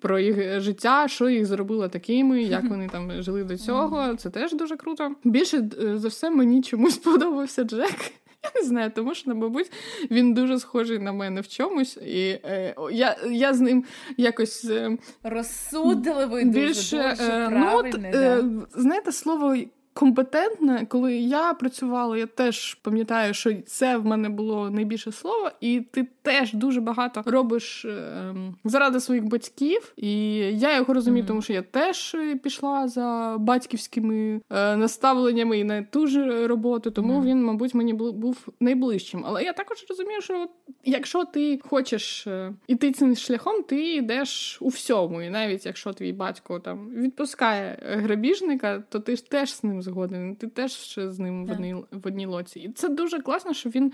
про їх життя, що їх зробило такими, як вони там жили до цього. Це теж дуже круто. Більше за все мені чомусь подобався Джек. Я не знаю, тому що, мабуть, він дуже схожий на мене в чомусь, і е, я я з ним якось е, розсудливий, більше, дуже, дуже е, правильний. Ну, от, да. Знаєте, слово компетентна, коли я працювала, я теж пам'ятаю, що це в мене було найбільше слово, і ти теж дуже багато робиш е, заради своїх батьків. І я його розумію, mm-hmm. тому що я теж пішла за батьківськими е, наставленнями і на ту ж роботу, тому mm-hmm. він, мабуть, мені був найближчим. Але я також розумію, що якщо ти хочеш е, іти цим шляхом, ти йдеш у всьому. І навіть якщо твій батько там відпускає грабіжника, то ти ж теж з ним згоден. Ти теж з ним в одній в одній лоці. І це дуже класно, що він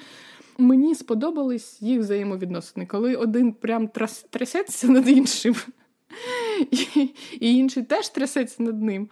мені сподобались їх взаємовідносини, коли один прям трас, трясеться над іншим. І і інший теж трясеться над ним.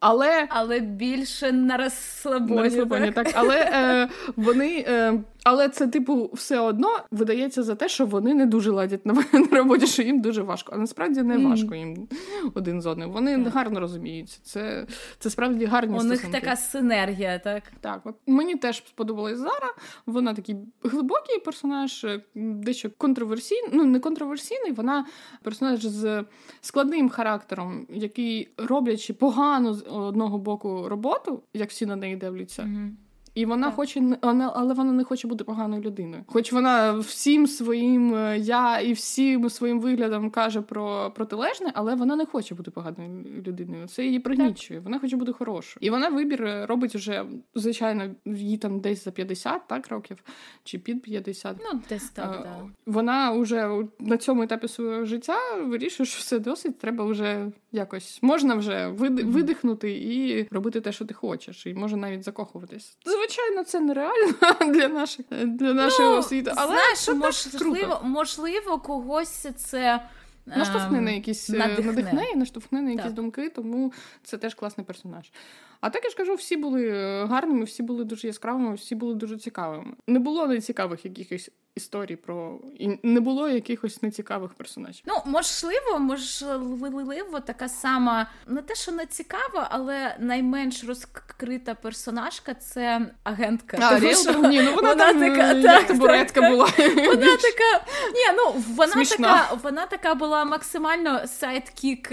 Але але більше на розслабоні. На розслабоні так. так. Але е, вони е, але це, типу, все одно видається за те, що вони не дуже ладять на, на роботі, що їм дуже важко. А насправді не важко їм один з одним. Вони так. гарно розуміються. Це це справді гарні У стосунки. них така синергія, так? Так, от мені теж сподобалась Зара. Вона такий глибокий персонаж, дещо контроверсійний, ну не контроверсійний, вона персонаж з складним характером, який роблячи погану з одного боку роботу, як всі на неї дивляться. Mm-hmm. І вона так. хоче вона, але вона не хоче бути поганою людиною. Хоч вона всім своїм е, я і всім своїм виглядом каже про протилежне, але вона не хоче бути поганою людиною. Це її пригнічує. Вона хоче бути хорошою. І вона вибір е, робить вже звичайно їй там десь за 50 так років чи під 50. Ну десь так. Е, да. Вона вже на цьому етапі свого життя вирішує, що все досить. Треба вже якось можна вже видихнути і робити те, що ти хочеш, і може навіть закохуватись звичайно, це нереально для наших для нашого ну, світу. Але знаєш, це можливо, можливо, когось це. Наштовхне на якісь надихне. надихне і наштовхне на якісь так. думки, тому це теж класний персонаж. А так я ж кажу, всі були е, гарними, всі були дуже яскравими, всі були дуже цікавими. Не було нецікавих якихось історій про і не було якихось нецікавих персонажів. Ну можливо, можливо, така сама не те, що не цікава, але найменш розкрита персонажка це агентка. А, Тому, що... Ні, ну вона, вона там, така як так, табуретка так, була. Вона така, ні, ну вона Смішна. така, вона така була максимально sidekick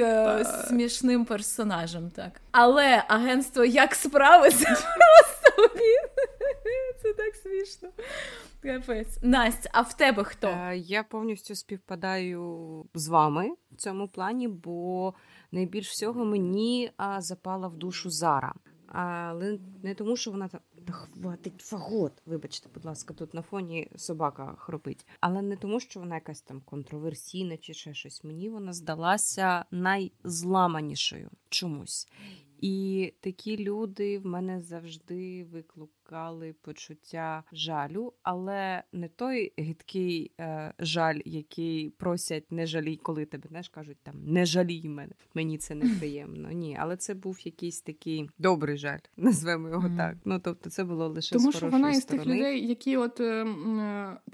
смішним персонажем, так. Але агентство як справиться просто Це так смішно. Капець. Настя, а в тебе хто? Е, я повністю співпадаю з вами в цьому плані, бо найбільш всього мені запала в душу Зара. Але не тому, що вона так хватить фагот. Вибачте, будь ласка, тут на фоні собака хропить. Але не тому, що вона якась там контроверсійна чи ще щось. Мені вона здалася найзламанішою чомусь. І такі люди в мене завжди викликали почуття жалю, але не той гидкий е, жаль, який просять не жалій, коли тебе знаєш, кажуть там не жалій мене. Мені це неприємно. Ні, але це був якийсь такий добрий жаль, назвемо його mm-hmm. так. Ну тобто, це було лише тому, з що вона із тих людей, які от е,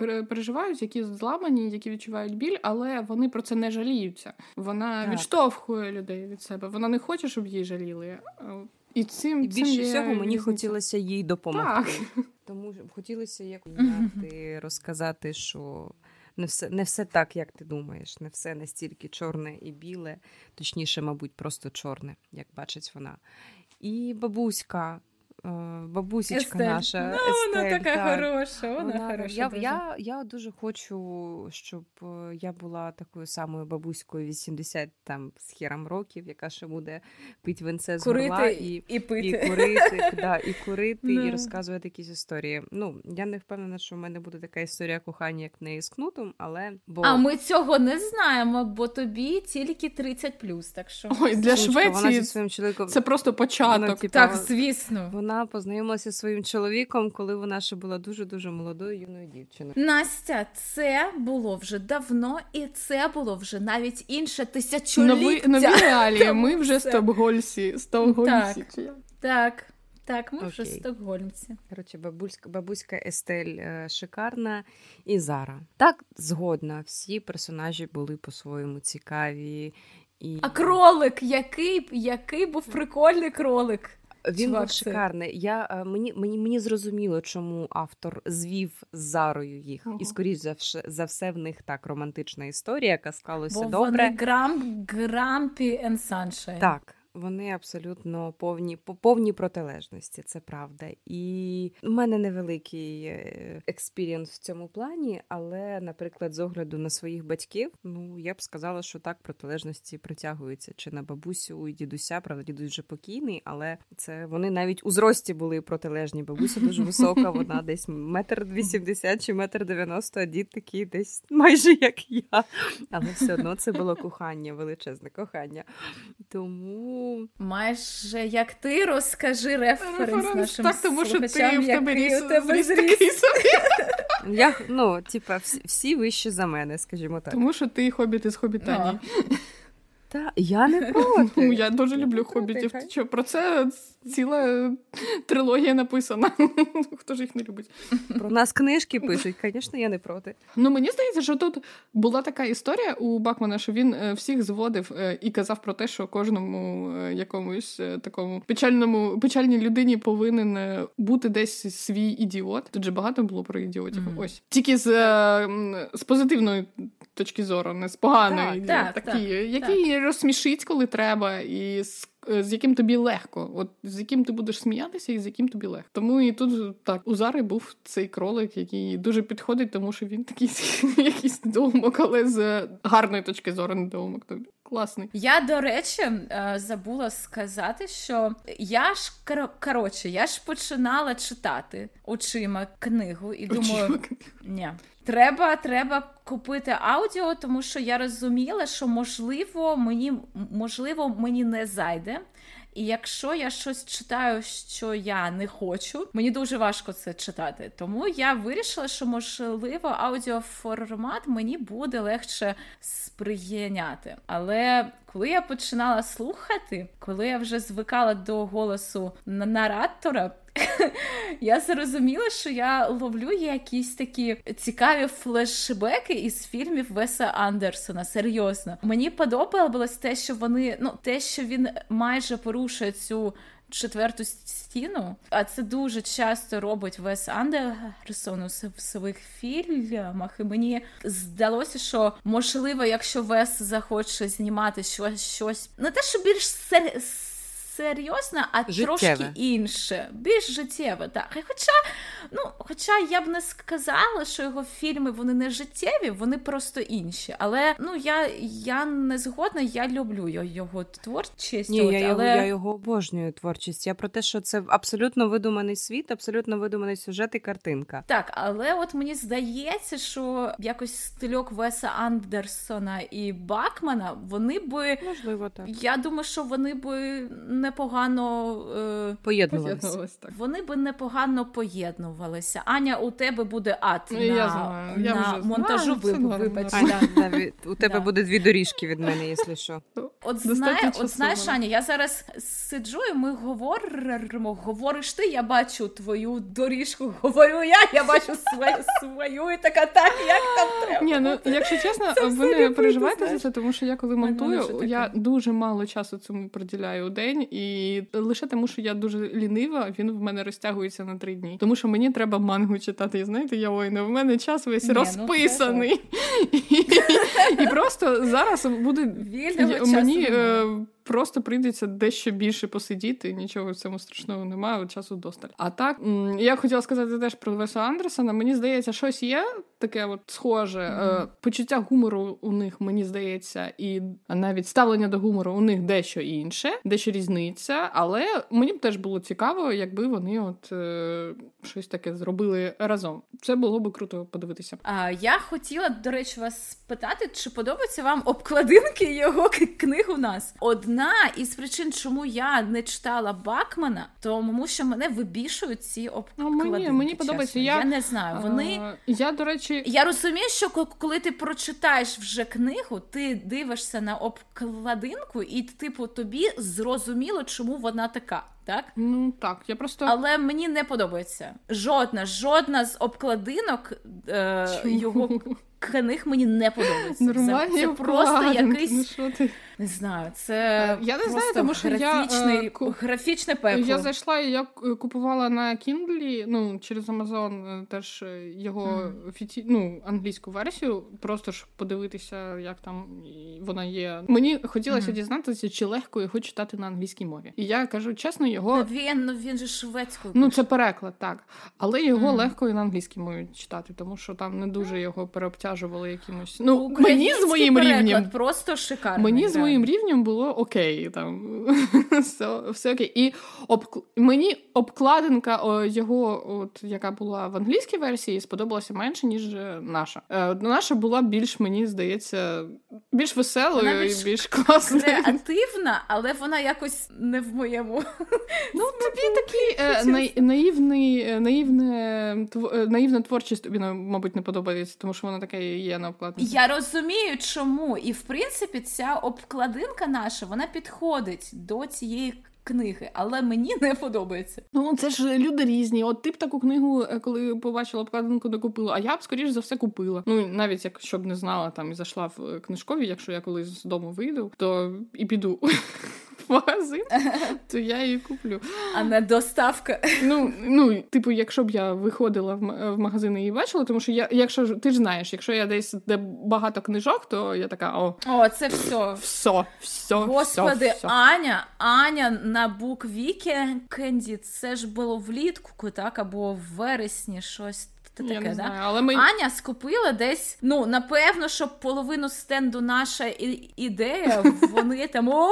е переживають, які зламані, які відчувають біль, але вони про це не жаліються. Вона так. відштовхує людей від себе. Вона не хоче, щоб її жаліли. І цим і більше цим всього мені хотілося їй допомогти. Так. Тому хотілося як mm розказати, що не все не все так, як ти думаєш, не все настільки чорне і біле, точніше, мабуть, просто чорне, як бачить вона. І бабуська. Е, бабусечка Естель. наша. Ну, Естель, вона така так. хороша. Вона, Вона, хороша. я, дуже. я, я дуже хочу, щоб е, я була такою самою бабуською 80 там з хером років, яка ще буде пити винце з горла і, і пити. і курити, да, і курити, Да. і розказувати якісь історії. Ну, я не впевнена, що в мене буде така історія кохання, як в неї з кнутом, але бо А ми цього не знаємо, бо тобі тільки 30 так що. Ой, для Сонечко, вона Швеції зі своїм чоловіком це просто початок. Ну, типу, Так, звісно. вона познайомилася зі своїм чоловіком, коли вона ще була дуже дуже молодою юною дівчиною. Настя, це було вже давно, і це було вже навіть інше тисячоліття. Нові, нові реалії. Ми вже стокгольмці. Стокгольмці. Так. Так, так, ми вже стокгольмці. Коротше, бабуська, бабуська Естель е, шикарна і Зара. Так, згодна, всі персонажі були по-своєму цікаві. І... А кролик, який, який був прикольний кролик. Він Чувак, був це- Я, е, мені, мені, мені зрозуміло, чому автор звів з Зарою їх. Ага. І, скоріш за, все, за все, в них так романтична історія, яка склалася Бо добре. вони грам, grumpy and sunshine. Так, вони абсолютно повні, по- повні протилежності, це правда. І в мене невеликий е, experience в цьому плані, але, наприклад, з огляду на своїх батьків, ну я б сказала, що так протилежності притягуються чи на бабусю і дідуся. Правда, дідусь вже покійний, але це вони навіть у зрості були протилежні. Бабуся дуже висока, вона десь метр вісімдесят чи метр дев'яносто, а дід такий десь майже як я. Але все одно це було кохання, величезне кохання. Тому Майже як ти розкажи референс, нашим так, тому що ти в тебе ріс, у тебе ріс, ріс. такий собі. я ну, типа, всі, всі вищі за мене, скажімо так. Тому що ти хобіт із хобітанії. Та я не проти. Ну, я дуже люблю хобітів. Ти що, про це ціла трилогія написана. Хто ж їх не любить? Про нас книжки пишуть, звісно, я не проти. Ну мені здається, що тут була така історія у Бакмана, що він е, всіх зводив е, і казав про те, що кожному е, якомусь е, такому печальному печальній людині повинен е, бути десь свій ідіот. Тут же багато було про ідіотів. Мгм. Ось тільки з, е, з позитивної точки зору, не з поганої. Так, так, такі, так, який розсмішить, коли треба, і з е, з яким тобі легко, от з яким ти будеш сміятися, і з яким тобі легко. Тому і тут так у Зари був цей кролик, який дуже підходить, тому що він такий якийсь недоумок, але з гарної точки зору недоумок. Тобі класний. Я, до речі, е, забула сказати, що я ж кор- коротше, я ж починала читати очима книгу і думаю, ні. Треба, треба купити аудіо, тому що я розуміла, що можливо мені можливо мені не зайде. І якщо я щось читаю, що я не хочу, мені дуже важко це читати. Тому я вирішила, що можливо аудіоформат мені буде легше сприйняти. Але коли я починала слухати, коли я вже звикала до голосу наратора. Я зрозуміла, що я ловлю якісь такі цікаві флешбеки із фільмів Веса Андерсона. Серйозно, мені подобалось те, що вони ну те, що він майже порушує цю. Четверту стіну, а це дуже часто робить Вес Андерсон у своїх фільмах. І мені здалося, що можливо, якщо Вес захоче знімати щось, щось не те, що більш сер... серйозне, а Життєве. трошки інше, більш життєве. Так. І Хоча, ну, хоча я б не сказала, що його фільми вони не життєві, вони просто інші. Але ну я, я не згодна, я люблю його, творчість. Ні, от, я, але... його, я його обожнюю творчість. Я про те, що це абсолютно видуманий світ, абсолютно видуманий сюжет і картинка. Так, але от мені здається, що якось стильок Веса Андерсона і Бакмана вони би. Можливо, так. Я думаю, що вони би непогано. Е... Поєднувалися. Так. Вони би непогано поєднувалися. Аня, у тебе буде ад Ну, на, я знаю, я на вже монтажу. норм, Вибач, да. Аня, навіть у тебе буде дві доріжки від мене, якщо що. От, знає, от знаєш. Аня, я зараз сиджу, і ми говоримо. Говориш ти, я бачу твою доріжку, говорю я, я бачу свою, свою і така, так, як там треба. Ні, ну якщо чесно, Це ви не переживайте за це, тому що я коли монтую, я дуже мало часу цьому приділяю у день, і лише тому, що я дуже лінива, він в мене розтягується на три дні. Тому що мені треба мангу читати. І знаєте, я ой, в мене час весь Ні, ну, розписаний. І просто зараз буде мені просто прийдеться дещо більше посидіти, нічого в цьому страшного немає, часу досталь. А так я хотіла сказати теж про Веса Андерсона. Мені здається, щось є таке от схоже. Mm-hmm. Почуття гумору у них, мені здається, і навіть ставлення до гумору у них дещо інше, дещо різниця. Але мені б теж було цікаво, якби вони от е, щось таке зробили разом. Це було би круто подивитися. А я хотіла, до речі, вас спитати, чи подобаються вам обкладинки його книг у нас? Одна із причин, чому я не читала Бакмана, тому що мене вибішують ці обкладинки. Мені мені подобається. Я, я не знаю. Вони а, я до речі, я розумію, що коли ти прочитаєш вже книгу, ти дивишся на обкладинку, і типу тобі зрозуміло, чому вона така. Так, ну так, я просто але мені не подобається жодна, жодна з обкладинок е, його книг мені не подобається. Нормальні це просто якийсь ну, що ти? Не знаю. Це я не знаю, тому що графічний, я, ку... графічне пекло. Я зайшла і я купувала на Kindle, ну через Amazon е, теж е, його mm. офіці... ну, англійську версію, просто ж подивитися, як там вона є. Мені хотілося mm. дізнатися, чи легко його читати на англійській мові. І я кажу чесно, його ну, він ну він же шведською. Ну це переклад, так, але його mm. легко і на англійській мові читати, тому що там не дуже його переобтяжують обтяжували якимось. Ну, мені з моїм рівнем просто шикарно. Мені з моїм рівнем було окей. Там все все окей. І об, мені обкладинка о, його, от яка була в англійській версії, сподобалася менше, ніж наша. Е, наша була більш, мені здається, більш веселою більш і більш класною. Креативна, але вона якось не в моєму. Ну, тобі такий е, наївний, е, наївне, е, наївна творчість тобі, мабуть, не подобається, тому що вона така є на обкладинці. Я розумію, чому. І в принципі, ця обкладинка наша вона підходить до цієї. Книги, але мені не подобається. Ну це ж люди різні. От ти б таку книгу, е, коли побачила обкладинку, не купила. А я б скоріш за все купила. Ну навіть якщо б не знала там і зайшла в е, книжкові, якщо я колись з дому вийду, то і піду магазин, то я її куплю. А не доставка. Ну, ну, типу, якщо б я виходила в магазин і її бачила, тому що я, якщо ти ж знаєш, якщо я десь де багато книжок, то я така о. О, це все. Все, все. Господи, все, Аня, Аня на буквікенді, це ж було влітку, так, або в вересні щось це таке, не да? але ми... Аня скупила десь, ну, напевно, що половину стенду наша і- ідея, вони там о,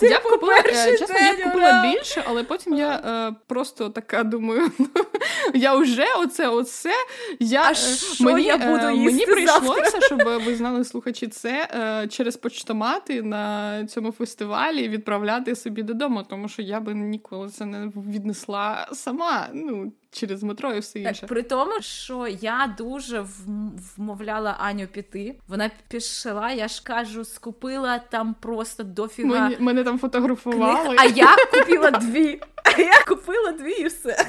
типу, Я купила, е, чесно, я б купила більше, але потім я е, просто така думаю, я вже оце, оце, я, а е, що мені, я буду їсти мені прийшлося, завтра? щоб ви знали слухачі, це е, через почтомати на цьому фестивалі відправляти собі додому, тому що я би ніколи це не віднесла сама. Ну, через метро і все інше. Так, При тому, що я дуже вмовляла Аню піти. Вона пішла, я ж кажу, скупила там просто дофіга. Мені, мене там фотографували. Книг, а я купила дві. А я купила дві і все.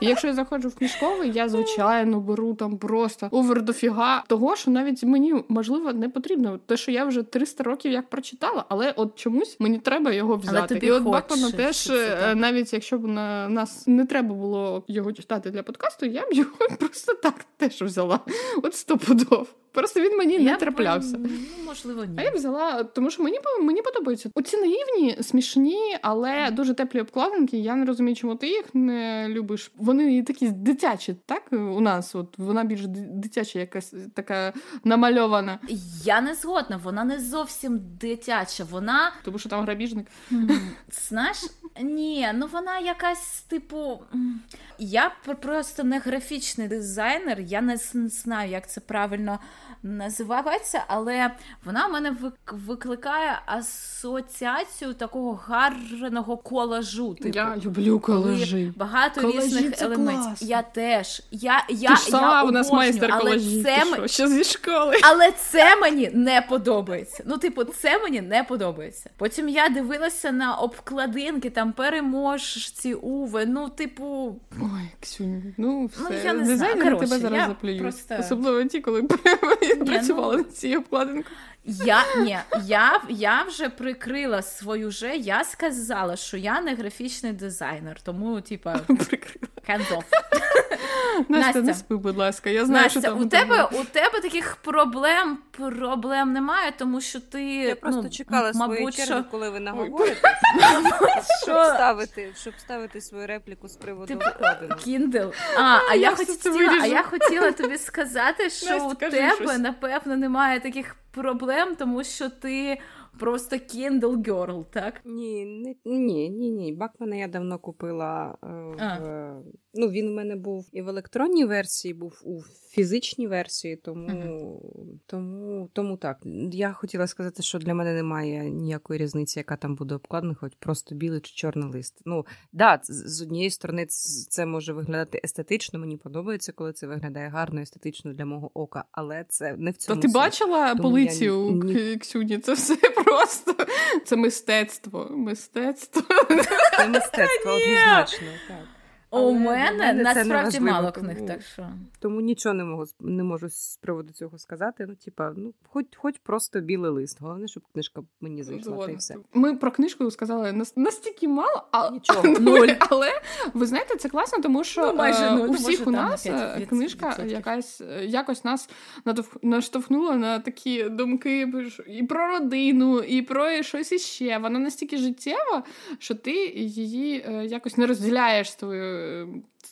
І Якщо я заходжу в книжковий, я звичайно беру там просто овер дофіга того, що навіть мені можливо не потрібно. Те, що я вже 300 років як прочитала, але от чомусь мені треба його взяти. Але тобі І от Бакмана теж, е, навіть якщо б на нас не треба було його читати для подкасту, я б його просто так теж взяла. От стопудов. Просто він мені я не траплявся. Б, ну, можливо, ні. А я взяла, тому що мені мені подобаються. Оці наївні, смішні, але дуже теплі обкладинки. Я не розумію, чому ти їх не любиш. Вони такі дитячі, так? У нас от вона більш дитяча, якась така намальована. Я не згодна, вона не зовсім дитяча. Вона тому, що там грабіжник. Знаєш, ні, ну вона якась типу. Я просто не графічний дизайнер, я не знаю, як це правильно називається, але вона в мене викликає асоціацію такого гарного колажу. Типу, Я люблю колажі. Багато колажі різних елементів. Класно. Я теж. Я, я, Ти ж сама я у нас майстер колажі. Це Ти що, ще зі школи. Але це мені не подобається. Ну, типу, це мені не подобається. Потім я дивилася на обкладинки, там переможці, Уви. Ну, типу. Ой, Ксюнь, ну все. Ну, я не знаю. Короче, тебе зараз заплюють. Просто... Особливо ті, коли ну. працювала на цій обкладинку. Я ні, я я вже прикрила свою же. Я сказала, що я не графічний дизайнер, тому типа off. Настя, не спи, будь ласка. Я знаю, Настя, що там у тебе у тебе таких проблем проблем немає, тому що ти я просто ну, чекала мабуть, свою чергу, що... коли ви наговорите, щоб ставити, щоб ставити свою репліку з приводу. Kindle. А, а я хотіла, а я хотіла тобі сказати, що у тебе напевно немає таких проблем, тому що ти просто Kindle Girl, так? Ні, не, ні, ні, ні. Бакмана я давно купила е, в. Ну, він в мене був і в електронній версії, був у фізичній версії, тому uh-huh. тому, тому так. Я хотіла сказати, що для мене немає ніякої різниці, яка там буде обкладена, хоч просто білий чи чорний лист. Ну, да, з однієї сторони, це може виглядати естетично. Мені подобається, коли це виглядає гарно, естетично для мого ока, але це не в цьому. То ти бачила полицію у ні... Ксюні? Це все просто це мистецтво. Мистецтво. Це мистецтво однозначно. так. У мене, насправді мало книг, тому, так що. Тому нічого не можу не можу з приводу цього сказати. Ну, типа, ну, хоч хоч просто білий лист. Головне, щоб книжка мені зайшла. та й все. Ми про книжку сказали настільки мало, а нічого. Нуль. Але ви знаєте, це класно, тому що ну, майже, ну, у всіх у нас 5, 5, книжка 5, якась якось нас наштовхнула на такі думки і про родину, і про щось іще. Вона настільки життєва, що ти її е, якось не розділяєш свою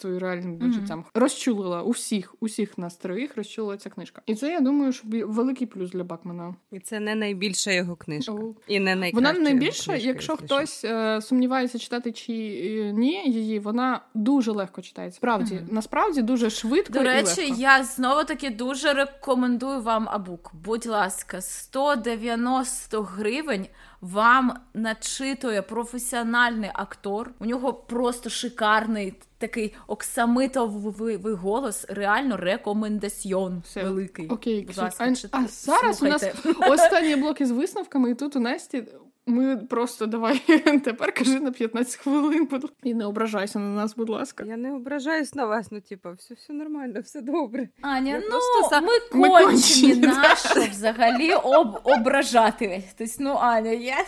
реальним mm-hmm. життям. Розчулила усіх, усіх нас троїх розчулила ця книжка. І це я думаю, що великий плюс для Бакмана. І це не найбільша його книжка. Oh. І не найкраща Вона не найбільша, книжка, якщо хтось е, сумнівається, читати чи е, ні, її вона дуже легко читається. Справді, mm-hmm. насправді дуже швидко. До речі, і легко. я знову таки дуже рекомендую вам абук. Будь ласка, 190 гривень вам начитує професіональний актор. У нього просто шикарний такий оксамитовий голос. Реально рекомендаціон Все. великий. Окей, Будь ласка, а, а зараз слухайте. у нас останні блоки з висновками, і тут у Насті ми просто давай тепер кажи на 15 хвилин, і не ображайся на нас, будь ласка. Я не ображаюсь на вас, ну типа, все все нормально, все добре. Аня, я ну просто... ми кончені нащо взагалі об... ображати. Тобто, ну Аня, я,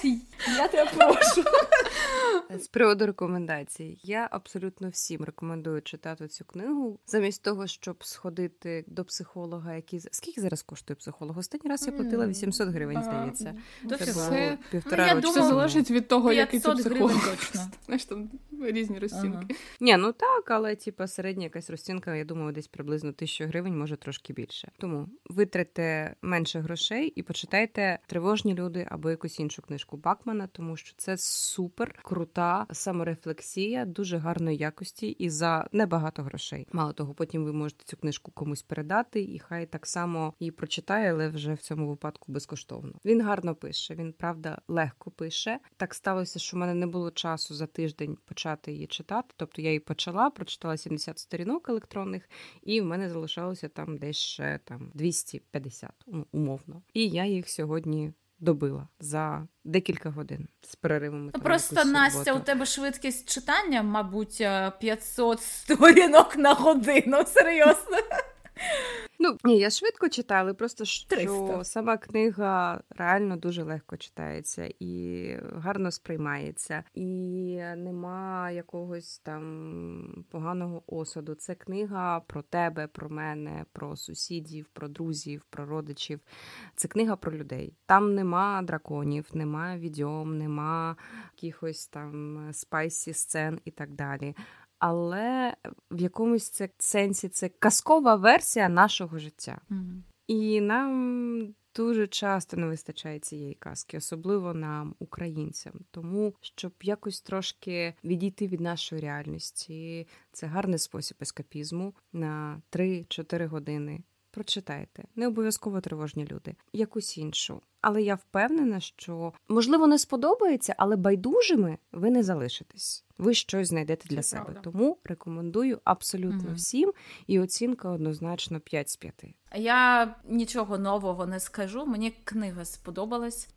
я тебе прошу. З приводу рекомендацій, я абсолютно всім рекомендую читати цю книгу, замість того, щоб сходити до психолога, який скільки зараз коштує психолог? Останній раз я платила 800 гривень, здається. Це було півтора ну, року. Це залежить від того, який це психолог. точно. Знаєш, там різні розцінки. Ага. Ні, ну так, але типа середня якась розцінка, я думаю, десь приблизно тисячу гривень, може трошки більше. Тому витратьте менше грошей і почитайте тривожні люди або якусь іншу книжку Бакмана, тому що це супер крута саморефлексія, дуже гарної якості і за небагато грошей. Мало того, потім ви можете цю книжку комусь передати, і хай так само її прочитає, але вже в цьому випадку безкоштовно. Він гарно пише. Він правда легко пише. Так сталося, що в мене не було часу за тиждень почати її читати. Тобто я її почала, прочитала 70 сторінок електронних, і в мене залишалося там десь ще там 250, ну, умовно. І я їх сьогодні. Добила за декілька годин з переривами. Ну, просто Настя, у тебе швидкість читання, мабуть, 500 е, сторінок на годину. Серйозно. Ну ні, я швидко читаю, але просто що 300. сама книга реально дуже легко читається і гарно сприймається, і нема якогось там поганого осуду. Це книга про тебе, про мене, про сусідів, про друзів, про родичів. Це книга про людей. Там нема драконів, нема відьом, нема якихось там spicy сцен і так далі але в якомусь це сенсі це казкова версія нашого життя. Mm-hmm. І нам дуже часто не вистачає цієї казки, особливо нам, українцям. Тому щоб якось трошки відійти від нашої реальності, це гарний спосіб ескапізму на 3-4 години. Прочитайте, не обов'язково тривожні люди, якусь іншу. Але я впевнена, що можливо не сподобається, але байдужими ви не залишитесь. Ви щось знайдете для Це себе. Правда. Тому рекомендую абсолютно угу. всім. І оцінка однозначно 5 з 5. Я нічого нового не скажу. Мені книга сподобалась.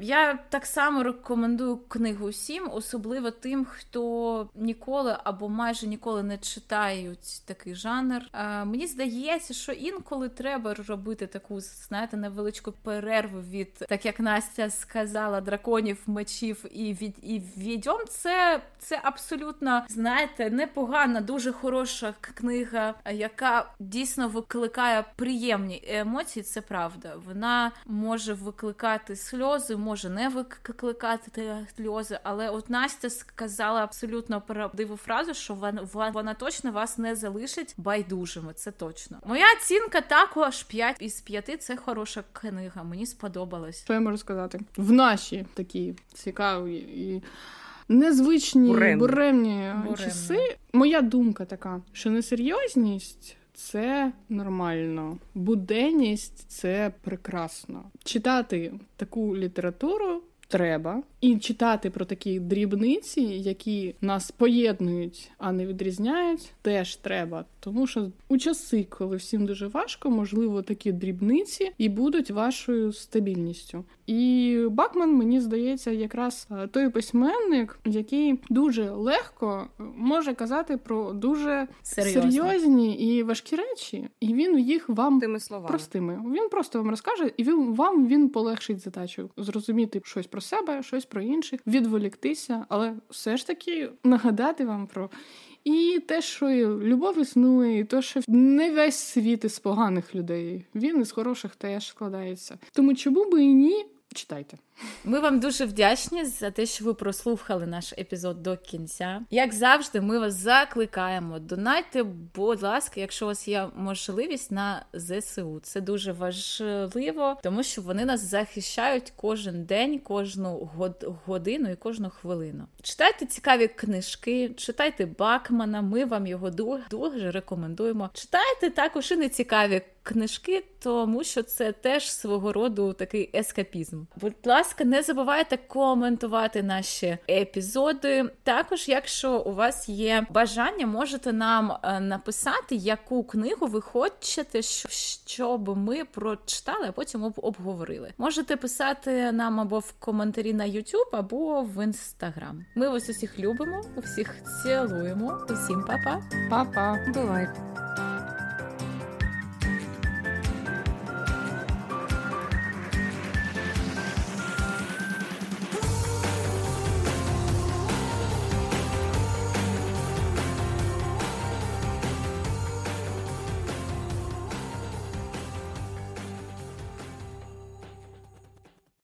Я так само рекомендую книгу всім, особливо тим, хто ніколи або майже ніколи не читають такий жанр. Мені здається, що інколи треба робити таку, знаєте, невеличку перерву від, так як Настя сказала, драконів, мечів і від і відьом. Це це абсолютно знаєте непогана, дуже хороша книга, яка дійсно викликає приємні емоції. Це правда. Вона може викликати сльози, може не викликати сльози. Але от Настя сказала абсолютно правдиву фразу, що вона, вона точно вас не залишить байдужими. Це точно. Моя оцінка також 5 із 5. Це хороша книга. Мені сподобалось. Що я можу сказати в наші такі цікаві і незвичні буремні, буремні часи. Моя думка така, що несерйозність. Це нормально, буденність це прекрасно. Читати таку літературу треба, і читати про такі дрібниці, які нас поєднують, а не відрізняють, теж треба. Тому що у часи, коли всім дуже важко, можливо, такі дрібниці і будуть вашою стабільністю. І Бакман, мені здається, якраз е, той письменник, який дуже легко може казати про дуже Серйозно. серйозні і важкі речі, і він їх вам Тими словами. простими. Він просто вам розкаже, і він вам він полегшить задачу зрозуміти щось про себе, щось про інших, відволіктися, але все ж таки нагадати вам про. І те, що любов існує, і те, що не весь світ із поганих людей, він із хороших теж складається. Тому чому би і ні, читайте. Ми вам дуже вдячні за те, що ви прослухали наш епізод до кінця. Як завжди, ми вас закликаємо. Донайте, будь ласка, якщо у вас є можливість на ЗСУ. Це дуже важливо, тому що вони нас захищають кожен день, кожну годину і кожну хвилину. Читайте цікаві книжки, читайте Бакмана. Ми вам його дуже, дуже рекомендуємо. Читайте також і нецікаві книжки, тому що це теж свого роду такий ескапізм. Будь ласка ласка, не забувайте коментувати наші епізоди. Також, якщо у вас є бажання, можете нам е, написати, яку книгу ви хочете, щоб ми прочитали, а потім обговорили. Можете писати нам або в коментарі на YouTube, або в Instagram. Ми вас усіх любимо, усіх цілуємо. Усім па-па. Па-па. Бувайте.